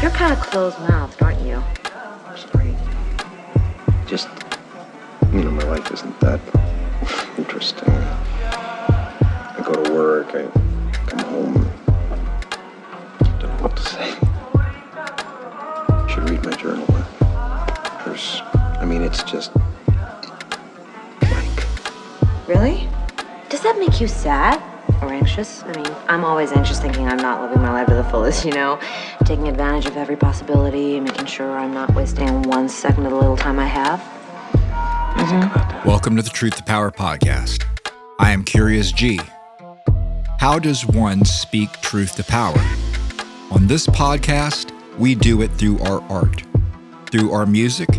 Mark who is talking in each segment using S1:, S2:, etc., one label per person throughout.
S1: You're kind of closed-mouthed, aren't you?
S2: Just, you know, my life isn't that interesting. I go to work, I come home, don't know what to say. You should read my journal. There's, I mean, it's just blank.
S1: Really? Does that make you sad or anxious? I mean, I'm always anxious thinking I'm not living my life to the fullest, you know? Taking advantage of every possibility, and making sure I'm not wasting one second of the little time I have. Mm-hmm.
S3: Welcome to the Truth to Power podcast. I am Curious G. How does one speak truth to power? On this podcast, we do it through our art, through our music,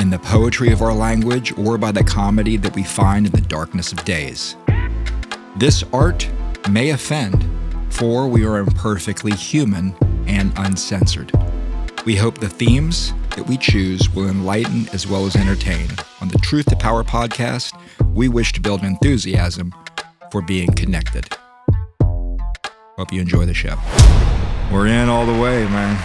S3: in the poetry of our language, or by the comedy that we find in the darkness of days. This art may offend, for we are imperfectly human and uncensored. We hope the themes that we choose will enlighten as well as entertain. On the Truth to Power podcast, we wish to build enthusiasm for being connected. Hope you enjoy the show. We're in all the way, man.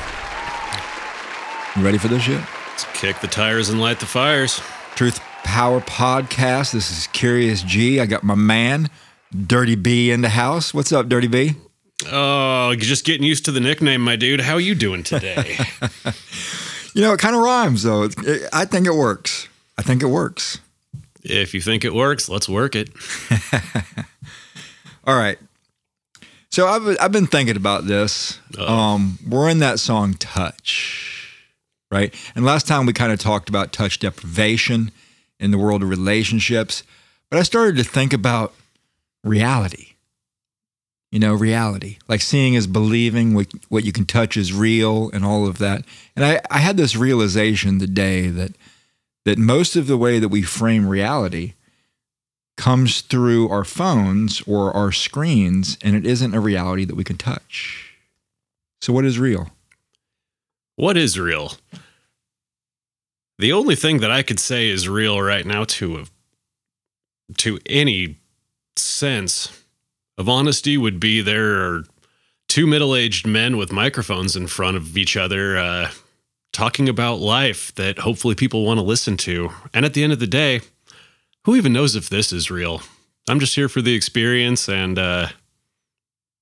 S3: You ready for this shit?
S4: Let's kick the tires and light the fires.
S3: Truth Power podcast. This is Curious G. I got my man, Dirty B, in the house. What's up, Dirty B?
S4: Oh, just getting used to the nickname, my dude. How are you doing today?
S3: You know, it kind of rhymes, though. It- it- I think it works. I think it works.
S4: if you think it works, let's work it.
S3: All right. So I've I've been thinking about this. Um, we're in that song "Touch," right? And last time we kind of talked about touch deprivation in the world of relationships, but I started to think about reality. You know, reality, like seeing is believing. What what you can touch is real, and all of that. And I I had this realization today that that most of the way that we frame reality comes through our phones or our screens, and it isn't a reality that we can touch. So, what is real?
S4: What is real? The only thing that I could say is real right now to a, to any sense of honesty would be there are two middle-aged men with microphones in front of each other uh, talking about life that hopefully people want to listen to. And at the end of the day, who even knows if this is real? I'm just here for the experience and uh,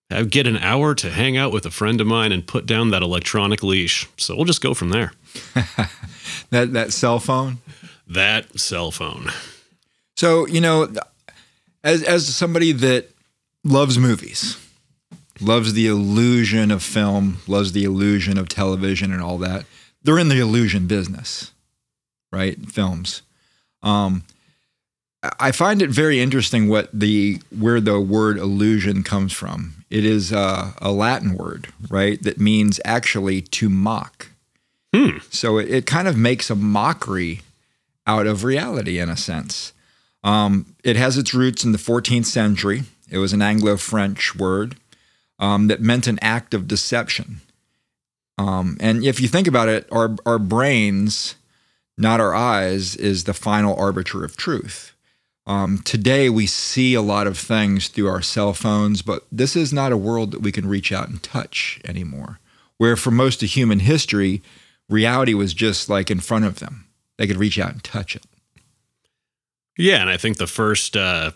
S4: I get an hour to hang out with a friend of mine and put down that electronic leash. So we'll just go from there.
S3: That that cell phone.
S4: That cell phone.
S3: So, you know, as as somebody that loves movies, loves the illusion of film, loves the illusion of television and all that. They're in the illusion business, right? Films. Um, I find it very interesting what the where the word illusion comes from. It is uh, a Latin word, right? That means actually to mock.
S4: Hmm.
S3: So it, it kind of makes a mockery out of reality in a sense. Um, it has its roots in the 14th century. It was an Anglo French word um, that meant an act of deception. Um, and if you think about it, our, our brains, not our eyes, is the final arbiter of truth. Um, today, we see a lot of things through our cell phones, but this is not a world that we can reach out and touch anymore. Where for most of human history, reality was just like in front of them. They could reach out and touch it.
S4: Yeah, and I think the first uh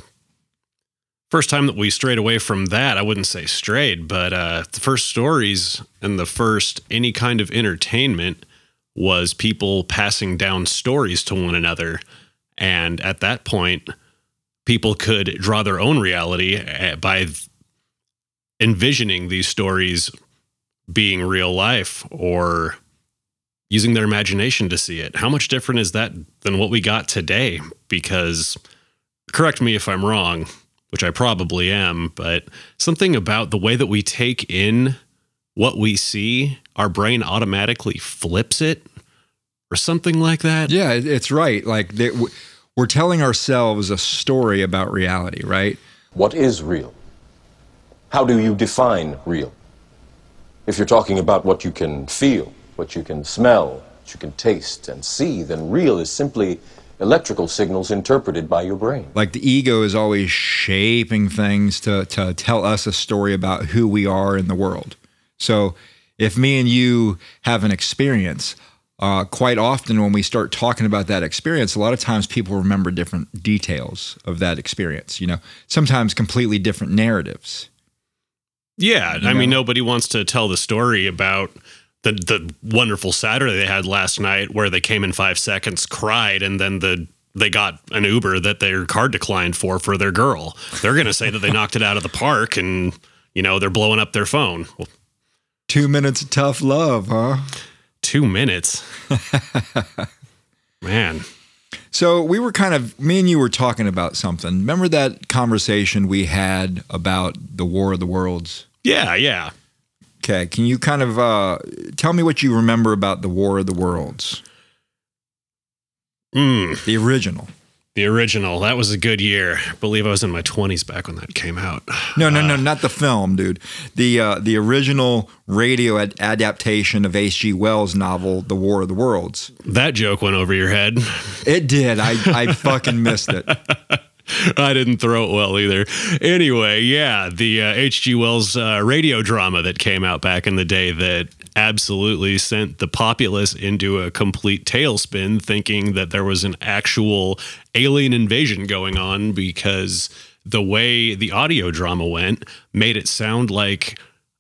S4: first time that we strayed away from that, I wouldn't say strayed, but uh the first stories and the first any kind of entertainment was people passing down stories to one another. And at that point, people could draw their own reality uh, by envisioning these stories being real life or using their imagination to see it. How much different is that than what we got today? Because, correct me if I'm wrong, which I probably am, but something about the way that we take in what we see, our brain automatically flips it or something like that.
S3: Yeah, it's right. Like we're telling ourselves a story about reality, right?
S5: What is real? How do you define real? If you're talking about what you can feel, what you can smell, what you can taste and see, then real is simply electrical signals interpreted by your brain.
S3: Like the ego is always shaping things to to tell us a story about who we are in the world. So if me and you have an experience, uh, quite often when we start talking about that experience, a lot of times people remember different details of that experience. You know, sometimes completely different narratives.
S4: Yeah, I
S3: know?
S4: mean, nobody wants to tell the story about the the wonderful Saturday they had last night, where they came in five seconds, cried, and then the they got an Uber that their car declined for for their girl. They're going to say that they knocked it out of the park, and you know they're blowing up their phone. Well,
S3: Two minutes of tough love, huh?
S4: two minutes, man.
S3: So we were kind of me and you were talking about something. Remember that conversation we had about the War of the Worlds?
S4: Yeah, yeah.
S3: Okay, can you kind of uh, tell me what you remember about the War of the Worlds,
S4: Mm,
S3: the original?
S4: the original. That was a good year. I believe I was in my twenties back when that came out.
S3: No, no, no, not the film, dude. The uh, the original radio ad- adaptation of H.G. Wells' novel, The War of the Worlds.
S4: That joke went over your head.
S3: It did. I I fucking missed it.
S4: I didn't throw it well either. Anyway, yeah, the uh, H.G. Wells uh, radio drama that came out back in the day that absolutely sent the populace into a complete tailspin, thinking that there was an actual alien invasion going on because the way the audio drama went made it sound like.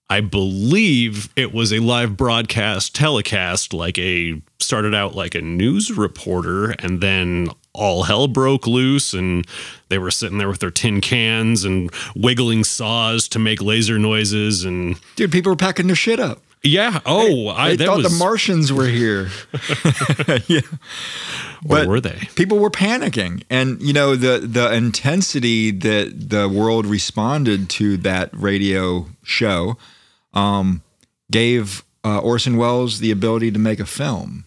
S4: I believe it was a live broadcast telecast, like a started out like a news reporter, and then all hell broke loose, and they were sitting there with their tin cans and wiggling saws to make laser noises, and
S3: Dude, people were packing their shit up.
S4: yeah, oh, I
S3: They thought
S4: was
S3: the Martians were here. yeah.
S4: or
S3: but-
S4: were they?
S3: people were panicking and you know the the intensity that the world responded to that radio show um, gave uh, Orson Welles the ability to make a film.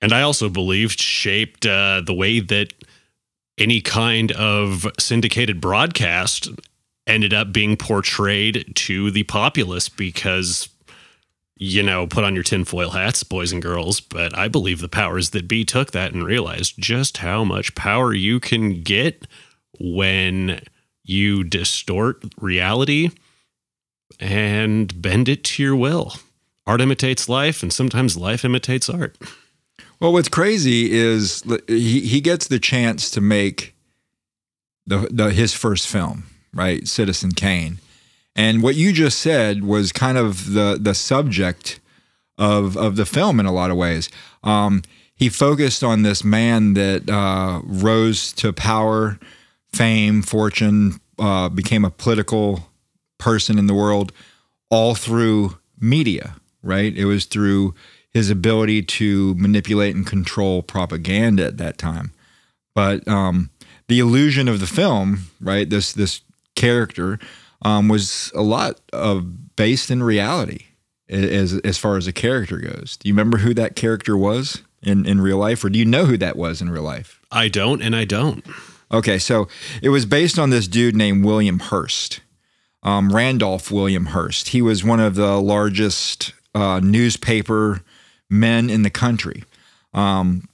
S4: And I also believed shaped uh, the way that any kind of syndicated broadcast ended up being portrayed to the populace because you know put on your tinfoil hats boys and girls. But i believe the powers that be took that and realized just how much power you can get when you distort reality and bend it to your will. Art imitates life and sometimes life imitates art
S3: Well, what's crazy is he, he gets the chance to make the, the his first film, right? Citizen Kane. And what you just said was kind of the the subject of of the film in a lot of ways. Um, he focused on this man that uh, rose to power, fame, fortune, uh, became a political person in the world, all through media. Right? It was through his ability to manipulate and control propaganda at that time. But um, the illusion of the film, right? This this character um, was a lot of based in reality as as far as a character goes. Do you remember who that character was in in real life, or do you know who that was in real life?
S4: i don't and i don't
S3: Okay, so it was based on this dude named William Hearst, um, Randolph William Hearst. He was one of the largest uh, newspaper men in the country, um,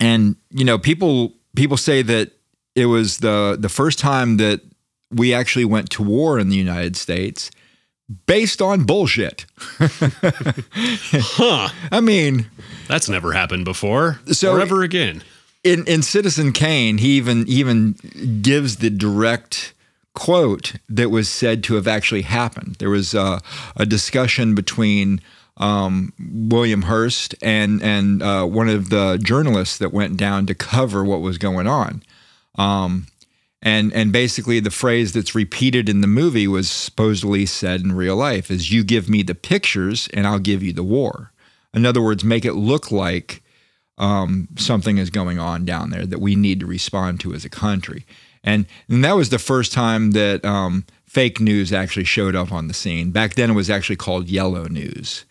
S3: and you know people people say that it was the the first time that we actually went to war in the United States based on bullshit.
S4: huh
S3: I mean,
S4: That's never happened before.
S3: So-
S4: or ever again.
S3: in in Citizen Kane, he even even gives the direct quote that was said to have actually happened. There was uh, a discussion between um, William Hearst and and uh, one of the journalists that went down to cover what was going on. Um, and and basically the phrase that's repeated in the movie was supposedly said in real life is you give me the pictures and I'll give you the war. In other words, make it look like um, something is going on down there that we need to respond to as a country. And, and that was the first time that um, fake news actually showed up on the scene. Back then, it was actually called yellow news,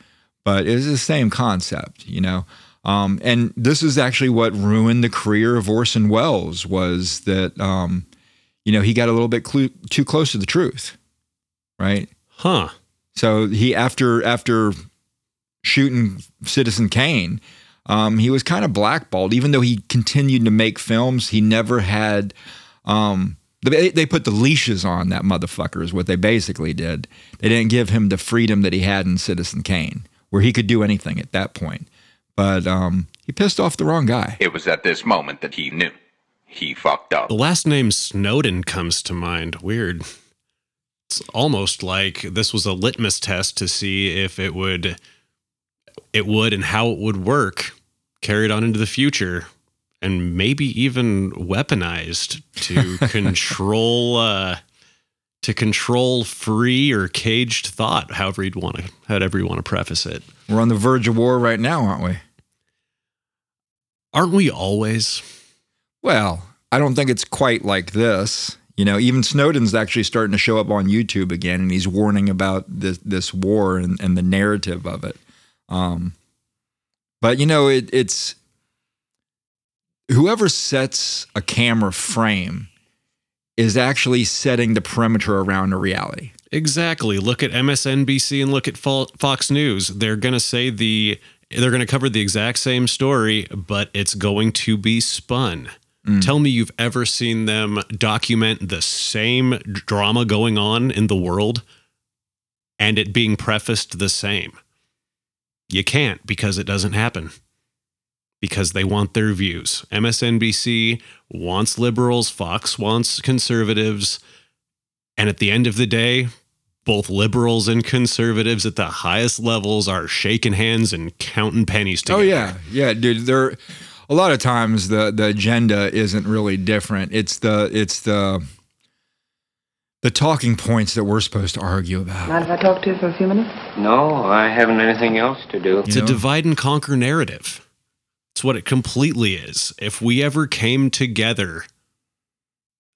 S3: but it was the same concept, you know. Um, and this is actually what ruined the career of Orson Welles was that um, you know he got a little bit clu- too close to the truth, right?
S4: Huh.
S3: So he after after shooting Citizen Kane, um, he was kind of blackballed. Even though he continued to make films, he never had um, They, they put the leashes on that motherfucker, is what they basically did. They didn't give him the freedom that he had in Citizen Kane, where he could do anything at that point. But um, he pissed off the wrong guy.
S6: It was at this moment that he knew. He fucked up.
S4: The last name Snowden comes to mind. Weird. It's almost like this was a litmus test to see if it would it would and how it would work carried on into the future and maybe even weaponized to control uh to control free or caged thought, however you'd want to however you want to preface it.
S3: We're on the verge of war right now, aren't we?
S4: Aren't we always?
S3: Well, I don't think it's quite like this. You know, even Snowden's actually starting to show up on YouTube again, and he's warning about this this war and, and the narrative of it. Um, but you know, it, it's whoever sets a camera frame is actually setting the perimeter around a reality.
S4: Exactly. Look at MSNBC and look at Fox News. They're going to say the they're going to cover the exact same story, but it's going to be spun. Mm. Tell me you've ever seen them document the same drama going on in the world and it being prefaced the same. You can't because it doesn't happen. Because they want their views. MSNBC wants liberals, Fox wants conservatives. And at the end of the day, both liberals and conservatives at the highest levels are shaking hands and counting pennies oh, together.
S3: Oh yeah, yeah, dude. There, a lot of times the the agenda isn't really different. It's the it's the the talking points that we're supposed to argue about.
S7: Mind if I talk to you for a few minutes?
S8: No, I haven't anything else to do.
S4: It's
S3: You
S4: a divide and conquer narrative. What it completely is. If we ever came together,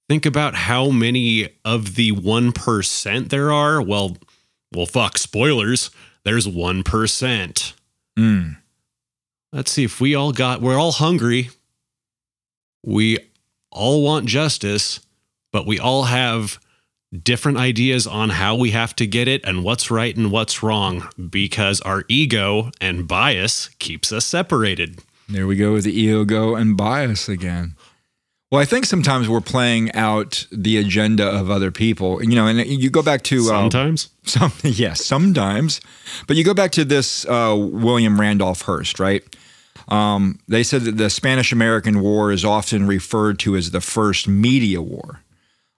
S4: think about how many of the 1% there are. Well, well, fuck, spoilers. There's 1%.
S3: Mm.
S4: Let's see if we all got, we're all hungry. We all want justice, but we all have different ideas on how we have to get it and what's right and what's wrong because our ego and bias keeps us separated.
S3: There we go with the ego and bias again. Well, I think sometimes we're playing out the agenda of other people. You know, and you go back to uh,
S4: Sometimes.
S3: Some, yes, sometimes. But you go back to this uh, William Randolph Hearst, right? Um, they said that the Spanish American War is often referred to as the first media war.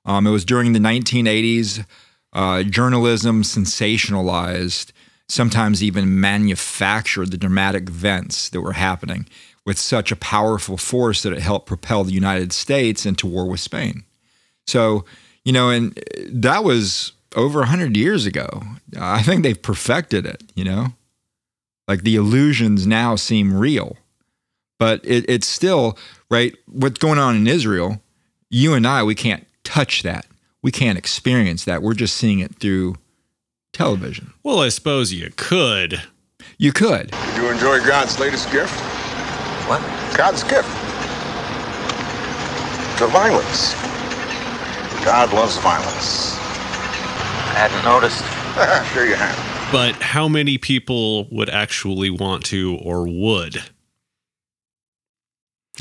S3: Um, it was during the 1980s. Uh, journalism sensationalized, sometimes even manufactured the dramatic events that were happening with such a powerful force that it helped propel the United States into war with Spain. So, you know, and uh, that was over 100 years ago. I think they've perfected it, you know? Like the illusions now seem real, but it, it's still, right? What's going on in Israel, you and I, we can't touch that. We can't experience that. We're just seeing it through television.
S4: Well, I suppose you could.
S3: You could.
S9: Did you enjoy God's latest gift?
S2: What?
S9: God's gift. To violence. God loves violence.
S8: I hadn't noticed.
S9: sure you have.
S4: But how many people would actually want to or would?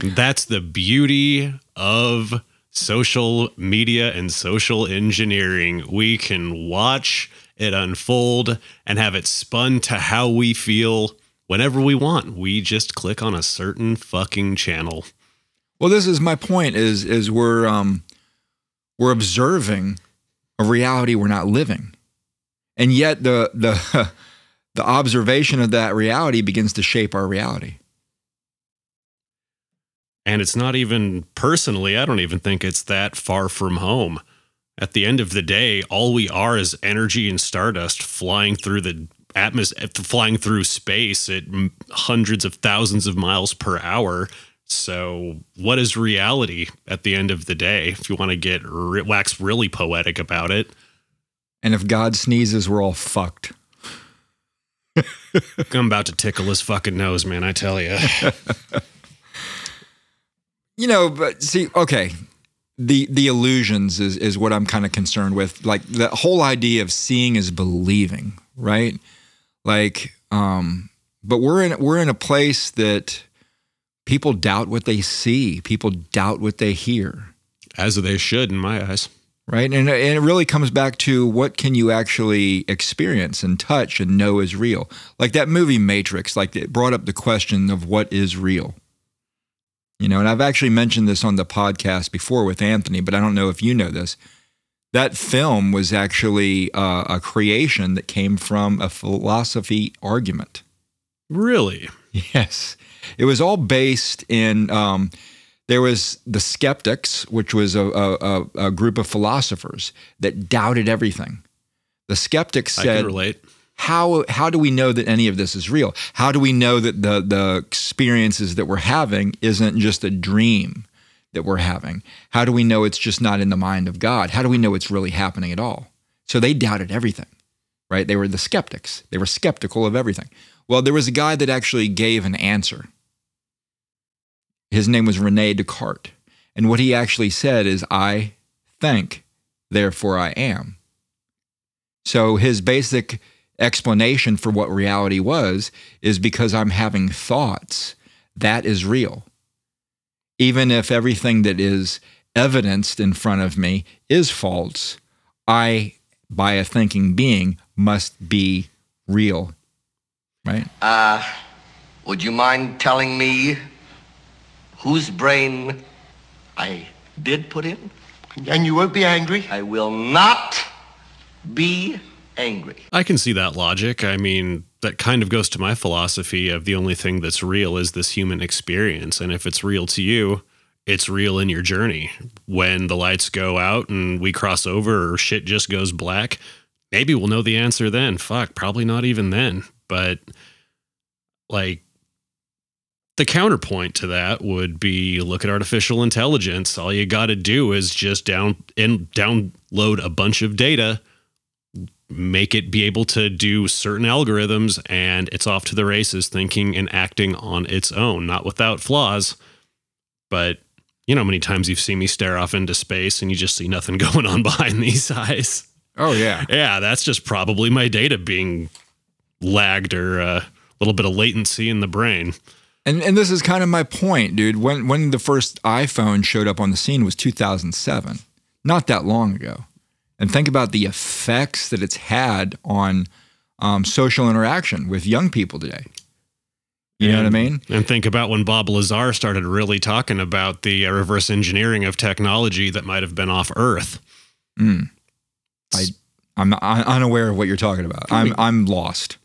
S4: That's the beauty of social media and social engineering. We can watch it unfold and have it spun to how we feel whenever we want. We just click on a certain fucking channel.
S3: Well, this is my point is is we're um we're observing a reality we're not living. And yet the the the observation of that reality begins to shape our reality.
S4: And it's not even personally, I don't even think it's that far from home. At the end of the day, all we are is energy and stardust flying through the atmosphere, eh, flying through space at hundreds of thousands of miles per hour. So, what is reality at the end of the day? If you want to get re- wax really poetic about it,
S3: And if God sneezes, we're all fucked.
S4: I'm about to tickle his fucking nose, man. I tell you.
S3: You know, but see, okay, the the illusions is is what I'm kind of concerned with. Like the whole idea of seeing is believing, right? Like, um, but we're in we're in a place that people doubt what they see, people doubt what they hear.
S4: As they should, in my eyes.
S3: right? And, and it really comes back to what can you actually experience and touch and know is real. Like that movie Matrix, like it brought up the question of what is real. You know, and I've actually mentioned this on the podcast before with Anthony, but I don't know if you know this. That film was actually uh, a creation that came from a philosophy argument.
S4: Really?
S3: Yes. It was all based in, um, there was the skeptics, which was a, a, a- group of philosophers that doubted everything. The skeptics
S4: I
S3: said,
S4: can relate.
S3: How, how do we know that any of this is real? How do we know that the, the experiences that we're having isn't just a dream that we're having? How do we know it's just not in the mind of God? How do we know it's really happening at all? So they doubted everything, right? They were the skeptics. They were skeptical of everything. Well, there was a guy that actually gave an answer. His name was Rene Descartes. And what he actually said is, I think, therefore I am. So his basic explanation for what reality was is because I'm having thoughts, that is real. Even if everything that is evidenced in front of me is false, I, by a thinking being, must be real. Right?
S7: Uh, would you mind telling me whose brain I did put in?
S9: And you won't be angry?
S7: I will not be angry.
S4: I can see that logic. I mean, that kind of goes to my philosophy of the only thing that's real is this human experience. And if it's real to you, it's real in your journey. When the lights go out and we cross over or shit just goes black, maybe we'll know the answer then. Fuck, probably not even then. But like, the counterpoint to that would be look at artificial intelligence. All you got to do is just down and download a bunch of data make it be able to do certain algorithms and it's off to the races thinking and acting on its own not without flaws but you know how many times you've seen me stare off into space and you just see nothing going on behind these eyes
S3: Oh, yeah.
S4: yeah that's just probably my data being lagged or uh, a little bit of latency in the brain
S3: And and this is kind of my point, dude. When when the first iPhone showed up on the scene was 2007, not that long ago. And think about the effects that it's had on um, social interaction with young people today. You know what I mean?
S4: And think about when Bob Lazar started really talking about the uh, reverse engineering of technology that might have been off Earth.
S3: I I'm un- unaware of what you're talking about. I'm I'm lost.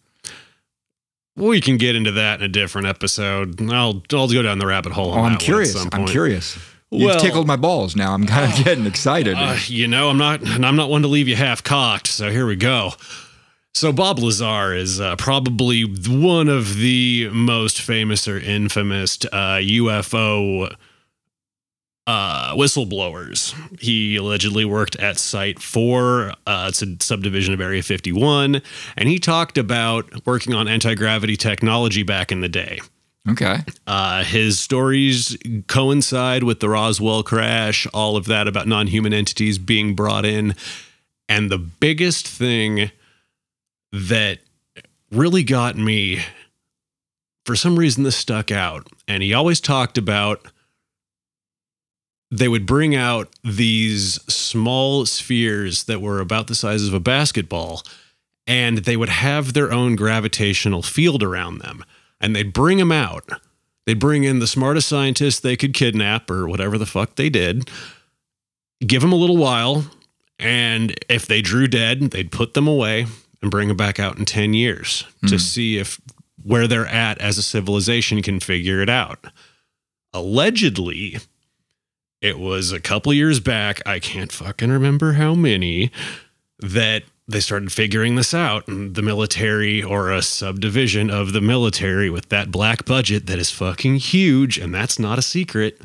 S4: Well, we can get into that in a different episode. I'll I'll go down the rabbit hole. On
S3: Oh, I'm
S4: that one at
S3: curious. I'm curious. You've
S4: Well-
S3: tickled my balls now. I'm kind of getting excited.
S4: Uh, you know, I'm not, and I'm not one to leave you half cocked. So here we go. So Bob Lazar is uh, probably one of the most famous or infamous uh, UFO uh, whistleblowers. He allegedly worked at Site 4. Uh, it's a subdivision of Area 51. And he talked about working on anti gravity technology back in the day.
S3: Okay.
S4: Uh, his stories coincide with the Roswell crash, all of that about non human entities being brought in. And the biggest thing that really got me, for some reason, this stuck out. And he always talked about they would bring out these small spheres that were about the size of a basketball, and they would have their own gravitational field around them. And they'd bring them out. They'd bring in the smartest scientists they could kidnap or whatever the fuck they did, give them a little while, and if they drew dead, they'd put them away and bring them back out in 10 years to hmm. see if where they're at as a civilization can figure it out. Allegedly, it was a couple years back, I can't fucking remember how many, that they started figuring this out. And the military, or a subdivision of the military with that black budget that is fucking huge, and that's not a secret,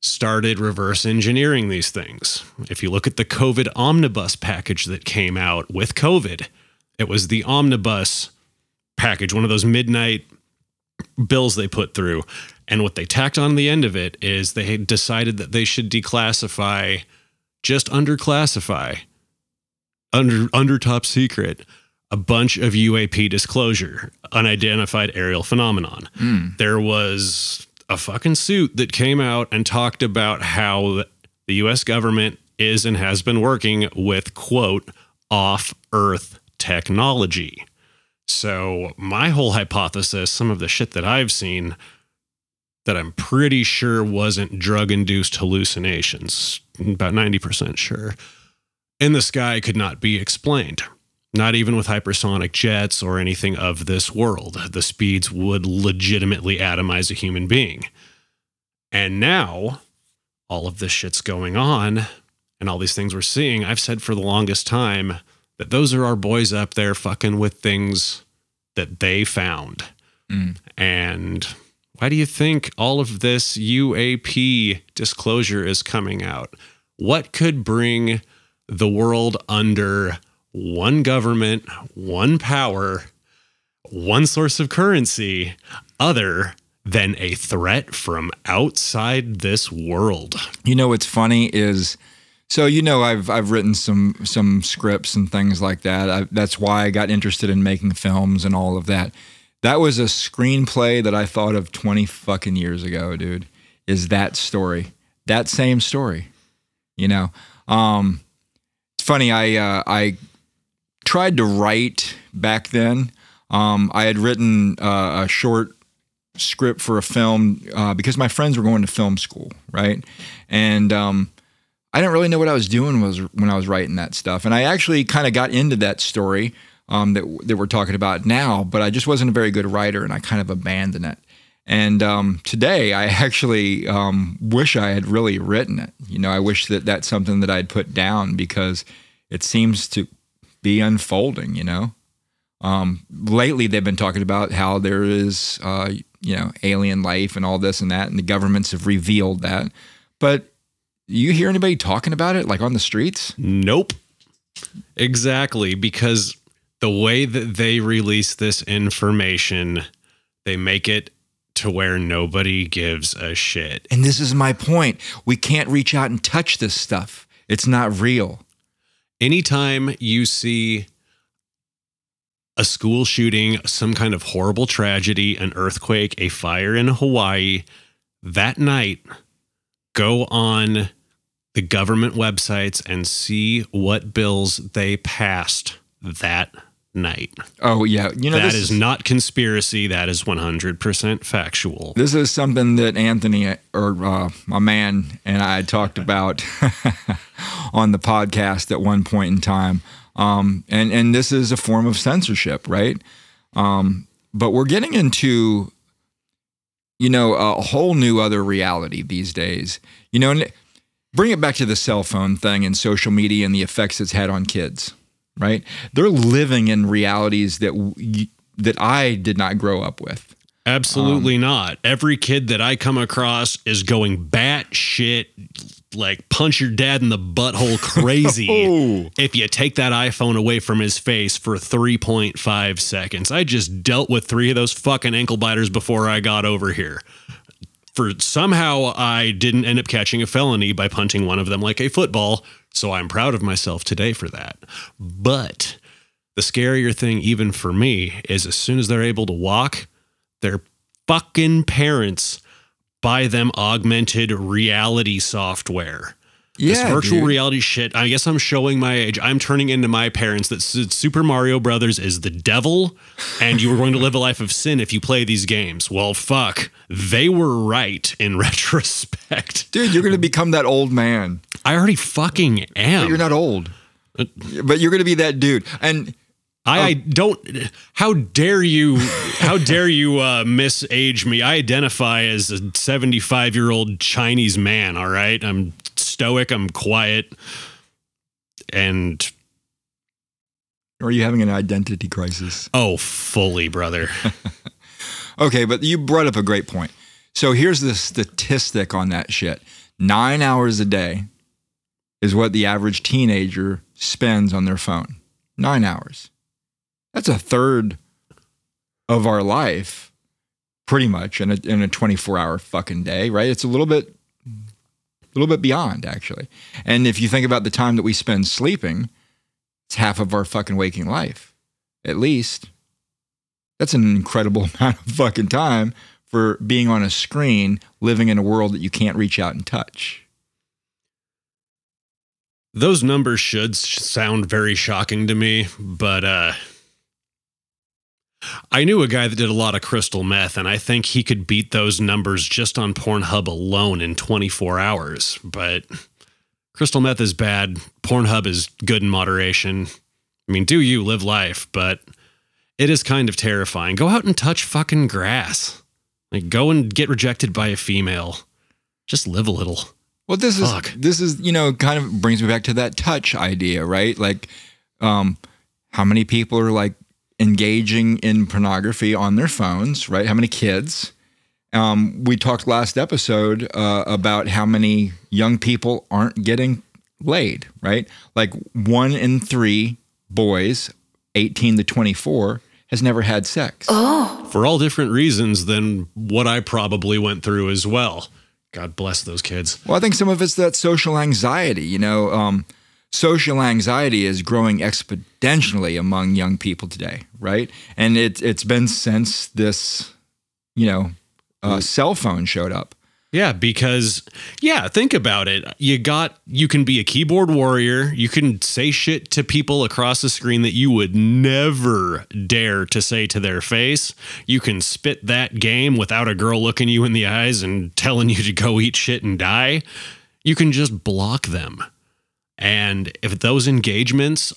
S4: started reverse engineering these things. If you look at the COVID omnibus package that came out with COVID, it was the omnibus package, one of those midnight bills they put through. And what they tacked on the end of it is they decided that they should declassify, just underclassify, under under top secret, a bunch of UAP disclosure, unidentified aerial phenomenon. Hmm. There was a fucking suit that came out and talked about how the US government is and has been working with, quote, off Earth technology. So, my whole hypothesis, some of the shit that I've seen that I'm pretty sure wasn't drug induced hallucinations, about 90% sure, in the sky could not be explained. Not even with hypersonic jets or anything of this world. The speeds would legitimately atomize a human being. And now, all of this shit's going on, and all these things we're seeing. I've said for the longest time that those are our boys up there fucking with things that they found.
S3: Mm.
S4: And why do you think all of this UAP disclosure is coming out? What could bring the world under one government, one power, one source of currency, other than a threat from outside this world?
S3: You know what's funny is so you know I've I've written some some scripts and things like that. I, that's why I got interested in making films and all of that. That was a screenplay that I thought of 20 fucking years ago, dude. Is that story. That same story. You know. Um funny I uh I tried to write back then. Um I had written uh, a short script for a film uh, because my friends were going to film school, right? And um, I didn't really know what I was doing was when I was writing that stuff. And I actually kind of got into that story um, that that we're talking about now, but I just wasn't a very good writer, and I kind of abandoned it. And um, today, I actually um, wish I had really written it. You know, I wish that that's something that I'd put down because it seems to be unfolding. You know, um, lately they've been talking about how there is, uh, you know, alien life and all this and that, and the governments have revealed that. But you hear anybody talking about it, like on the streets?
S4: Nope. Exactly, because the way that they release this information, they make it to where nobody gives a shit.
S3: And this is my point. We can't reach out and touch this stuff. It's not real.
S4: Anytime you see a school shooting, some kind of horrible tragedy, an earthquake, a fire in Hawaii, that night, go on the government websites and see what bills they passed that night.
S3: Oh yeah, you know
S4: that is not conspiracy. That is 100% factual.
S3: This is something that Anthony or uh, my man and I talked about on the podcast at one point in time. Um, and and this is a form of censorship, right? Um, but we're getting into, you know, a whole new other reality these days. You know, and bring it back to the cell phone thing and social media and the effects it's had on kids, right? They're living in realities that w- that I did not grow up with.
S4: Absolutely um, not. Every kid that I come across is going bat shit, like punch your dad in the butthole crazy
S3: Oh.
S4: if you take that iPhone away from his face for 3.5 seconds. I just dealt with three of those fucking ankle biters before I got over here. For somehow I didn't end up catching a felony by punching one of them like a football, so I'm proud of myself today for that. But the scarier thing, even for me, is as soon as they're able to walk, their fucking parents buy them augmented reality software. This
S3: Yeah,
S4: virtual
S3: dude.
S4: reality shit. I guess I'm showing my age. I'm turning into my parents that Super Mario Brothers is the devil and you were going to live a life of sin if you play these games. Well, fuck. They were right in retrospect.
S3: Dude, you're going to become that old man.
S4: I already fucking am.
S3: But you're not old.
S4: Uh,
S3: But you're going to be that dude. And
S4: I, I don't. How dare you? How dare you uh, misage me? I identify as a 75 year old Chinese man. All right, I'm stoic. I'm quiet, and
S3: are you having an identity crisis?
S4: oh, fully, brother.
S3: Okay, but you brought up a great point. So here's the statistic on that shit. Nine hours a day is what the average teenager spends on their phone. Nine hours. That's a third of our life, pretty much, in a, in a 24 hour fucking day, right? It's a little bit, a little bit beyond, actually. And if you think about the time that we spend sleeping, it's half of our fucking waking life, at least. That's an incredible amount of fucking time for being on a screen, living in a world that you can't reach out and touch.
S4: those numbers should sound very shocking to me, but uh I knew a guy that did a lot of crystal meth, and I think he could beat those numbers just on Pornhub alone in 24 hours. But crystal meth is bad. Pornhub is good in moderation. I mean, do you live life, but it is kind of terrifying. Go out and touch fucking grass. Like, go and get rejected by a female. Just live a little.
S3: Well, this
S4: Fuck.
S3: is this is you know kind of brings me back to that touch idea, right? Like, um, how many people are like engaging in pornography on their phones, right? How many kids? Um, we talked last episode uh, about how many young people aren't getting laid, right? Like one in three boys, eighteen to twenty-four, has never had sex. Oh.
S4: For all different reasons than what I probably went through as well. God bless those kids.
S3: Well, I think some of it's that social anxiety. You know, um, social anxiety is growing exponentially among young people today, right? And it, it's been since this, you know, uh, cell phone showed up.
S4: Yeah, because yeah, think about it. You got you can be a keyboard warrior. You can say shit to people across the screen that you would never dare to say to their face. You can spit that game without a girl looking you in the eyes and telling you to go eat shit and die. You can just block them. And if those engagements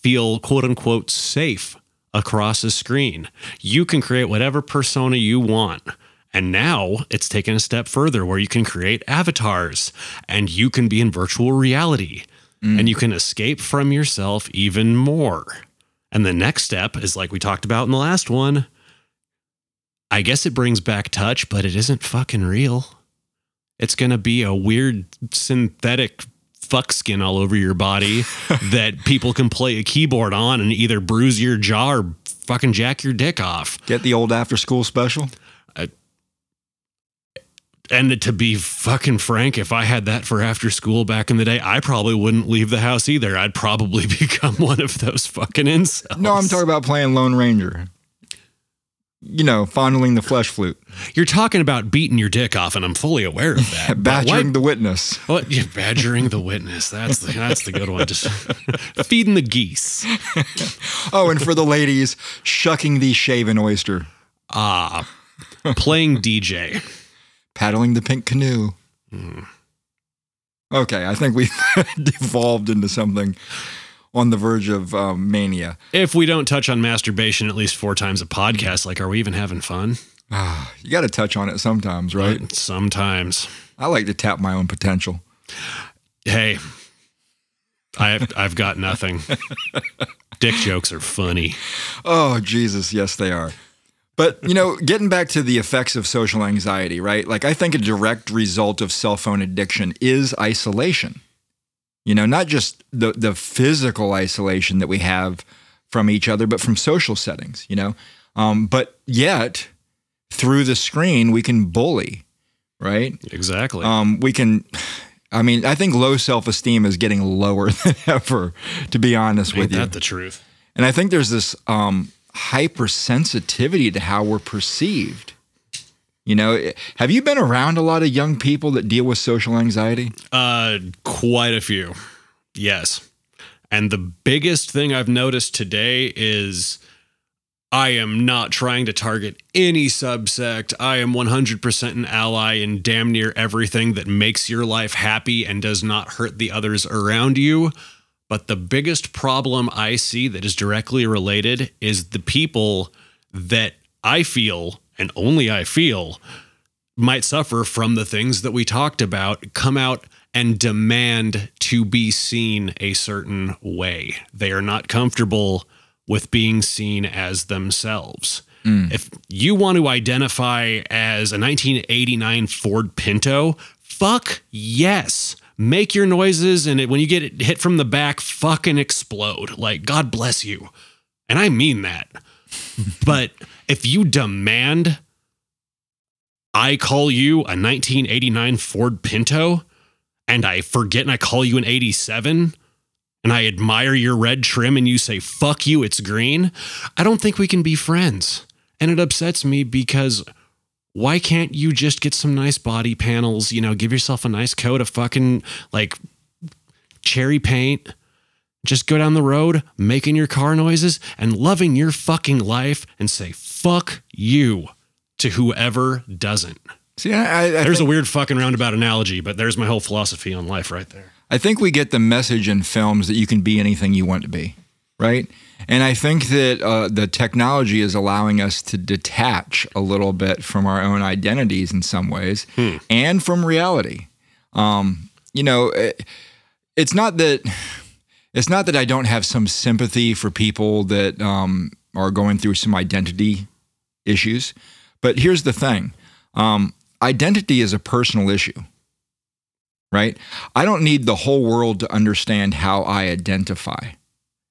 S4: feel quote unquote safe across a screen, you can create whatever persona you want. And now it's taken a step further where you can create avatars and you can be in virtual reality and you can escape from yourself even more. And the next step is like we talked about in the last one. I guess it brings back touch, but it isn't fucking real. It's going to be a weird synthetic fuck skin all over your body that people can play a keyboard on and either bruise your jaw or fucking jack your dick off.
S3: Get the old after school special.
S4: And to be fucking frank, if I had that for after school back in the day, I probably wouldn't leave the house either. I'd probably become one of those fucking incels.
S3: No, I'm talking about playing Lone Ranger. You know, fondling the flesh flute,
S4: You're talking about beating your dick off, and I'm fully aware of that.
S3: Badgering the witness.
S4: What? Yeah, badgering the witness. That's the that's the good one. Just feeding the geese.
S3: Oh, and for the ladies, shucking the shaven oyster,
S4: Ah, playing DJ.
S3: paddling the pink canoe. Okay, I think we devolved into something on the verge of um, mania.
S4: If we don't touch on masturbation at least four times a podcast, like, are we even having fun?
S3: You got to touch on it sometimes, right?
S4: Sometimes.
S3: I like to tap my own potential.
S4: Hey, I've I've got nothing. Dick jokes are funny.
S3: Oh, Jesus, yes, they are. But, you know, getting back to the effects of social anxiety, right? Like, I think a direct result of cell phone addiction is isolation. You know, not just the, the physical isolation that we have from each other, but from social settings, you know? Um, but yet, through the screen, we can bully, right?
S4: Exactly.
S3: Um, we can, I mean, I think low self esteem is getting lower than ever, to be honest
S4: Ain't
S3: with you.
S4: that the truth?
S3: And I think there's this um, hypersensitivity to how we're perceived. You know, have you been around a lot of young people that deal with social anxiety?
S4: Uh, quite a few. Yes. And the biggest thing I've noticed today is I am not trying to target any subsect. I am 100% an ally in damn near everything that makes your life happy and does not hurt the others around you. But the biggest problem I see that is directly related is the people that I feel, and only I feel, might suffer from the things that we talked about come out and demand to be seen a certain way. They are not comfortable with being seen as themselves. Mm. If you want to identify as a 1989 Ford Pinto, fuck yes. Make your noises, and it, when you get hit from the back, fucking explode. Like, God bless you. And I mean that. but if you demand I call you a 1989 Ford Pinto and I forget and I call you an 87 and I admire your red trim and you say, fuck you, it's green, I don't think we can be friends. And it upsets me because why can't you just get some nice body panels, you know, give yourself a nice coat of fucking like cherry paint, just go down the road making your car noises and loving your fucking life and say fuck you to whoever doesn't.
S3: See, I, I,
S4: There's
S3: think,
S4: a weird fucking roundabout analogy, but there's my whole philosophy on life right there.
S3: I think we get the message in films that you can be anything you want to be, right? And I think that uh, the technology is allowing us to detach a little bit from our own identities in some ways and from reality. Um, you know, it, it's not that it's not that I don't have some sympathy for people that um, are going through some identity issues, but here's the thing: um, identity is a personal issue right? I don't need the whole world to understand how I identify.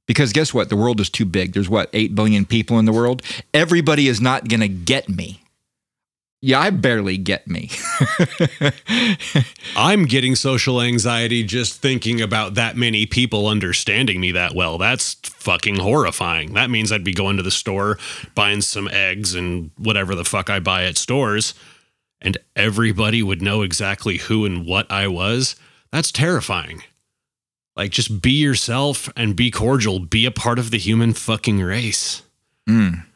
S3: Because guess what? The world is too big. There's what, 8 billion people in the world? Everybody is not going to get me. Yeah, I barely get me.
S4: I'm getting social anxiety just thinking about that many people understanding me that well. That's fucking horrifying. That means I'd be going to the store, buying some eggs and whatever the fuck I buy at stores, and everybody would know exactly who and what I was. That's terrifying. Like, just be yourself and be cordial. Be a part of the human fucking race.
S3: Mm.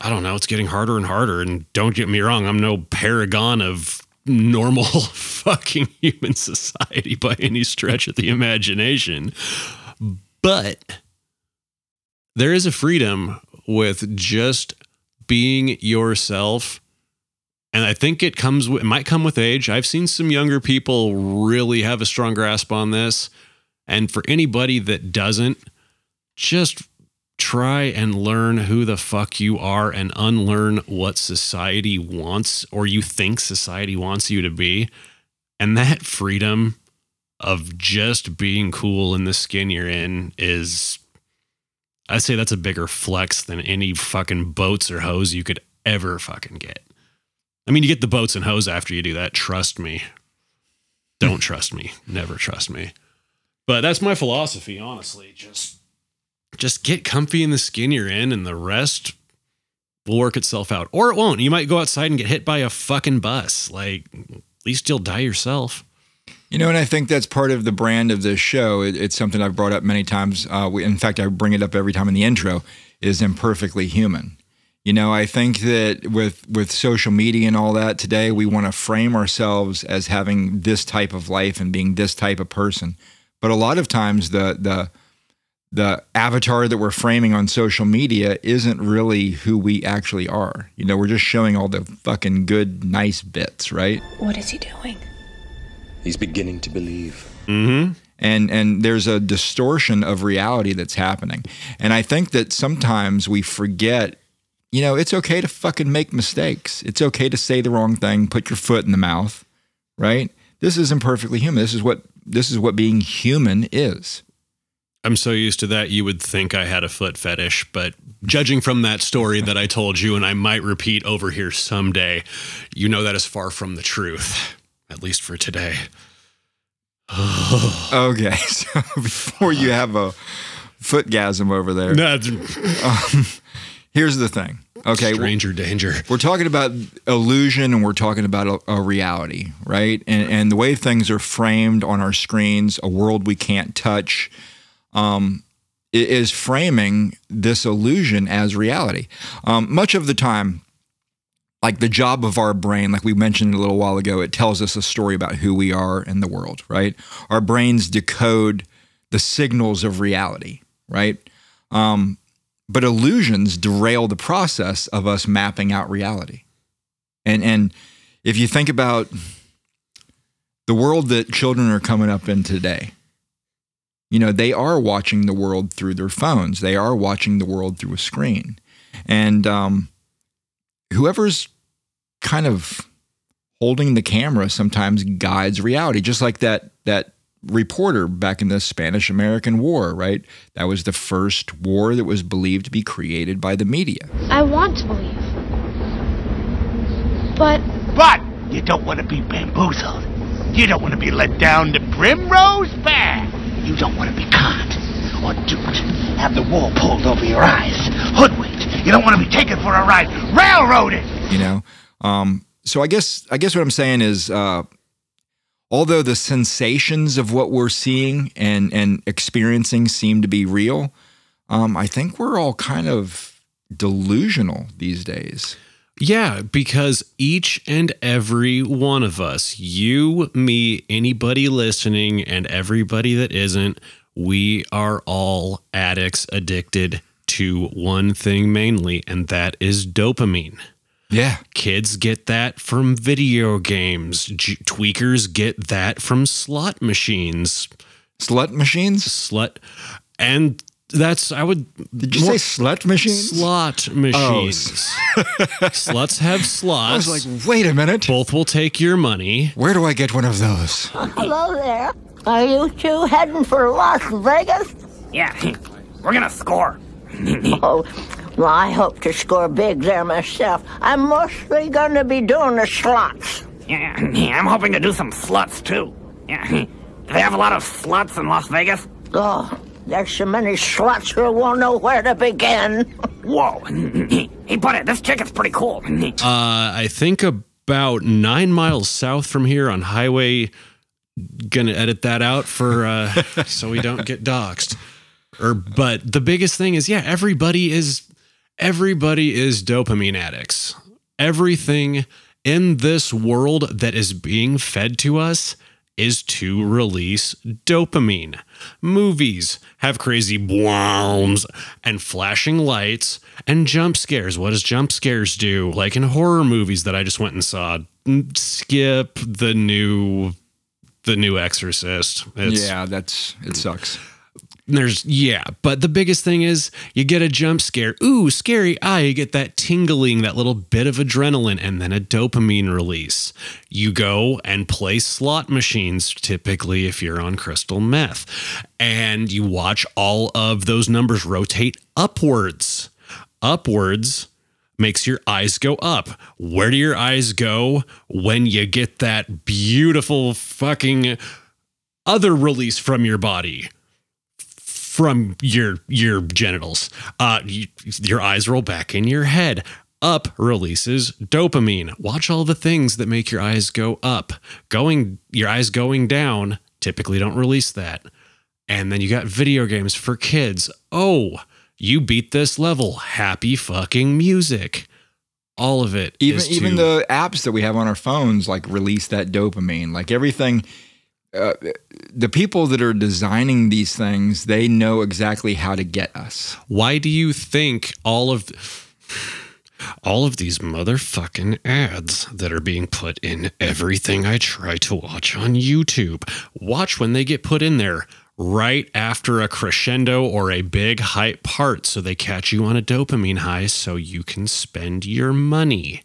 S4: I don't know. It's getting harder and harder. And don't get me wrong, I'm no paragon of normal fucking human society by any stretch of the imagination. But there is a freedom with just being yourself. And I think it comes, with, it might come with age. I've seen some younger people really have a strong grasp on this. And for anybody that doesn't, just try and learn who the fuck you are and unlearn what society wants or you think society wants you to be. And that freedom of just being cool in the skin you're in is, I'd say that's a bigger flex than any fucking boats or hoes you could ever fucking get. I mean, you get the boats and hoes after you do that. Trust me. Don't trust me. Never trust me. But that's my philosophy, honestly. Just just get comfy in the skin you're in and the rest will work itself out. Or it won't. You might go outside and get hit by a fucking bus. Like at least you'll die yourself.
S3: You know, and I think that's part of the brand of this show. It, it's something I've brought up many times. Uh, we, in fact, I bring it up every time in the intro. Is imperfectly human. You know, I think that with with social media and all that today, we want to frame ourselves as having this type of life and being this type of person. But a lot of times, the the the avatar that we're framing on social media isn't really who we actually are. You know, we're just showing all the fucking good, nice bits, right?
S10: What is he doing?
S5: He's beginning to believe.
S4: Mm-hmm.
S3: and and there's a distortion of reality that's happening and i think that sometimes we forget you know it's okay to fucking make mistakes it's okay to say the wrong thing put your foot in the mouth right this isn't perfectly human this is what this is what being human is
S4: I'm so used to that you would think I had a foot fetish, but judging from that story that I told you and I might repeat over here someday, you know that is far from the truth, at least for today.
S3: okay so before you have a footgasm over there um, here's the thing okay
S4: stranger danger.
S3: we're talking about illusion and we're talking about a, a reality, right? And, and the way things are framed on our screens, a world we can't touch, um, is framing this illusion as reality. Um, much of the time, like the job of our brain, like we mentioned a little while ago, it tells us a story about who we are in the world, right? Our brains decode the signals of reality, right? Um, but illusions derail the process of us mapping out reality. And and if you think about the world that children are coming up in today, you know, they are watching the world through their phones. They are watching the world through a screen. And um, whoever's kind of holding the camera sometimes guides reality, just like that that reporter back in the Spanish American War, right? That was the first war that was believed to be created by the media.
S10: I want to believe. But
S9: But you don't want to be bamboozled. You don't want to be let down the primrose path. You don't want to be caught or duped. Have the wool pulled over your eyes. Hoodwinked. You don't want to be taken for a ride. Railroaded.
S3: you know um, so i guess i guess what i'm saying is uh, although the sensations of what we're seeing and and experiencing seem to be real, um, I think we're all kind of delusional these days.
S4: Yeah, because each and every one of us, you, me, anybody listening, and everybody that isn't, we are all addicts addicted to one thing mainly, and that is dopamine.
S3: Yeah.
S4: Kids get that from video games. J- tweakers get that from slot machines.
S3: Slut machines?
S4: Slut. And that's, I would.
S3: Did you say slut machines?
S4: Slot oh, machines. Sluts have slots.
S3: I was like, wait a minute.
S4: Both will take your money.
S3: Where do I get one of those?
S10: Hello there. Are you two heading for Las Vegas?
S11: Yeah, we're gonna score.
S10: oh, well, I hope to score big there myself. I'm mostly going to be doing the slots.
S11: Yeah, I'm hoping to do some sluts too. Yeah, do they have a lot of sluts in Las Vegas?
S10: Oh, there's so many sluts who won't know where to begin.
S11: Whoa. hey, buddy, this chick is pretty cool.
S4: Uh, I think about nine miles south from here on Highway. Gonna edit that out for uh, so we don't get doxxed. Or, but the biggest thing is, yeah, everybody is everybody is dopamine addicts. Everything in this world that is being fed to us is to release dopamine. Movies have crazy bounds and flashing lights and jump scares. What does jump scares do? Like in horror movies that I just went and saw, skip the new the new exorcist.
S3: It's, yeah, that's it sucks
S4: there's yeah but the biggest thing is you get a jump scare. Ooh scary ah you get that tingling that little bit of adrenaline and then a dopamine release. You go and play slot machines typically if you're on crystal meth and you watch all of those numbers rotate upwards. Upwards makes your eyes go up. Where do your eyes go when you get that beautiful fucking other release from your body from your your genitals. Uh, you, your eyes roll back in your head. Up releases dopamine. Watch all the things that make your eyes go up. Going your eyes going down typically don't release that. And then you got video games for kids. Oh, you beat this level. Happy fucking music. All of it.
S3: Even even the apps that we have on our phones like release that dopamine. Like everything uh, the people that are designing these things, they know exactly how to get us.
S4: Why do you think all of all of these motherfucking ads that are being put in everything I try to watch on YouTube? Watch when they get put in there right after a crescendo or a big hype part so they catch you on a dopamine high so you can spend your money.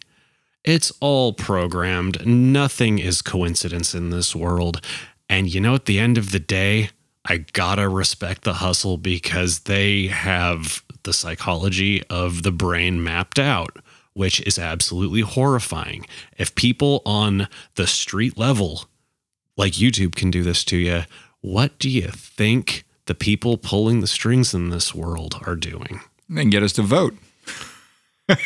S4: It's all programmed. Nothing is coincidence in this world. And you know, at the end of the day, I gotta respect the hustle because they have the psychology of the brain mapped out, which is absolutely horrifying. If people on the street level, like YouTube, can do this to you, what do you think the people pulling the strings in this world are doing?
S3: And get us to vote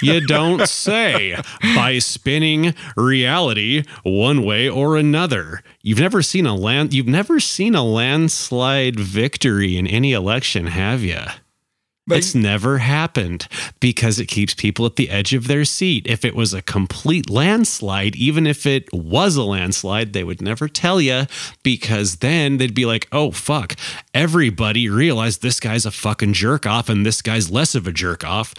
S4: you don't say by spinning reality one way or another. You've never seen a land you've never seen a landslide victory in any election, have you? But it's never happened because it keeps people at the edge of their seat. If it was a complete landslide, even if it was a landslide, they would never tell you because then they'd be like, oh, fuck. Everybody realized this guy's a fucking jerk off and this guy's less of a jerk off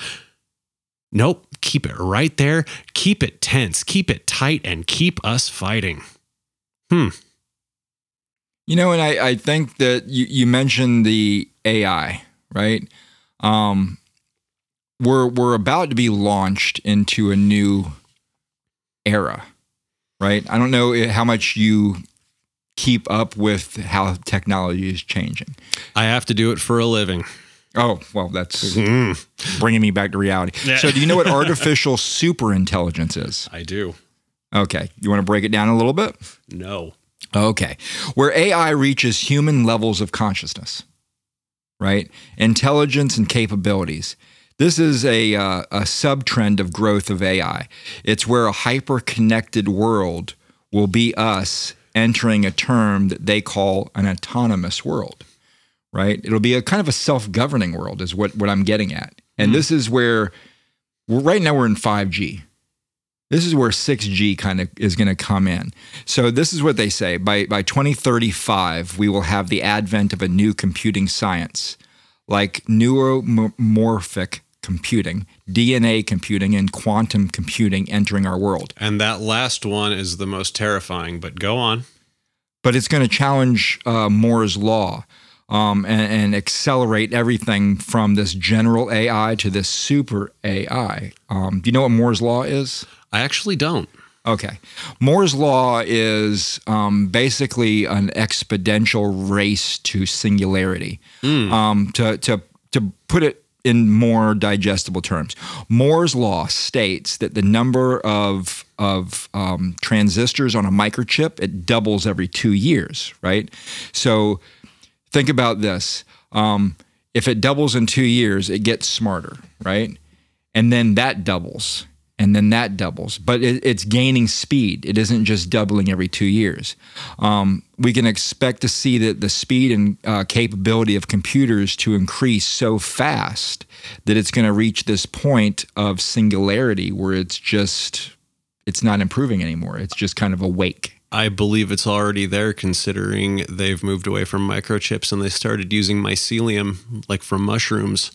S4: Nope, keep it right there. Keep it tense, keep it tight, and keep us fighting. Hmm.
S3: You know, and I, I think that you, you mentioned the AI, right? Um, we're we're about to be launched into a new era, right? I don't know how much you keep up with how technology is changing.
S4: I have to do it for a living.
S3: Oh, well, that's mm. bringing me back to reality. Yeah. So, do you know what artificial superintelligence is?
S4: I do.
S3: Okay. You want to break it down a little bit?
S4: No.
S3: Okay. Where AI reaches human levels of consciousness, right? Intelligence and capabilities. This is a, uh, a sub trend of growth of AI. It's where a hyper connected world will be us entering a term that they call an autonomous world, right? It'll be a kind of a self-governing world, is what what I'm getting at, and this is where we're, right now we're in 5G. This is where 6G kind of is going to come in. So this is what they say by by 2035 we will have the advent of a new computing science like neuromorphic computing, DNA computing and quantum computing entering our world.
S4: And that last one is the most terrifying, but go on.
S3: But it's going to challenge uh, Moore's law. Um, and, and accelerate everything from this general AI to this super AI. Um, do you know what Moore's law is?
S4: I actually don't.
S3: Okay. Moore's law is um, basically an exponential race to singularity. Um, to, to, to put it in more digestible terms, Moore's law states that the number of, of um, transistors on a microchip, it doubles every two years, right? So think about this. Um, if it doubles in two years, it gets smarter, right? And then that doubles and then that doubles. But it, it's gaining speed. It isn't just doubling every two years. Um, we can expect to see that the speed and uh, capability of computers to increase so fast that it's going to reach this point of singularity where it's just it's not improving anymore. It's just kind of awake.
S4: I believe it's already there considering they've moved away from microchips and they started using mycelium like from mushrooms.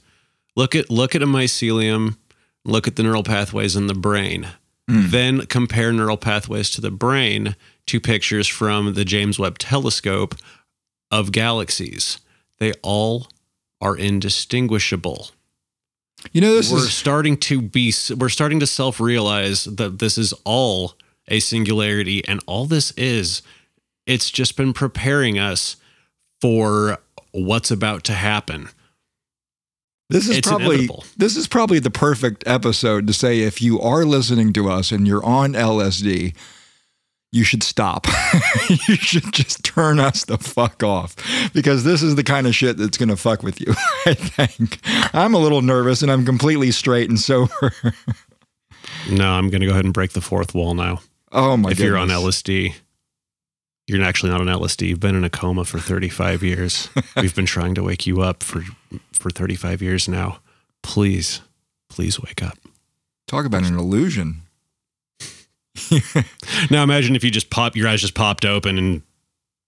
S4: Look at look at a mycelium, look at the neural pathways in the brain. Hmm. Then compare neural pathways to the brain to pictures from the James Webb telescope of galaxies. They all are indistinguishable.
S3: You know, this
S4: we're
S3: is
S4: starting to be we're starting to self-realize that this is all a singularity and all this is it's just been preparing us for what's about to happen.
S3: This is
S4: It's
S3: probably
S4: inevitable.
S3: this is probably the perfect episode to say if you are listening to us and you're on LSD, you should stop. you should just turn us the fuck off because this is the kind of shit that's going to fuck with you. I think I'm a little nervous and I'm completely straight and sober.
S4: No, I'm going to go ahead and break the fourth wall now.
S3: Oh my god.
S4: if you're on. LSD, you're actually not on LSD. You've been in a coma for 35 years. We've been trying to wake you up for for 35 years now. Please, please wake up.
S3: Talk about an illusion.
S4: Now imagine if you just pop your eyes just popped open and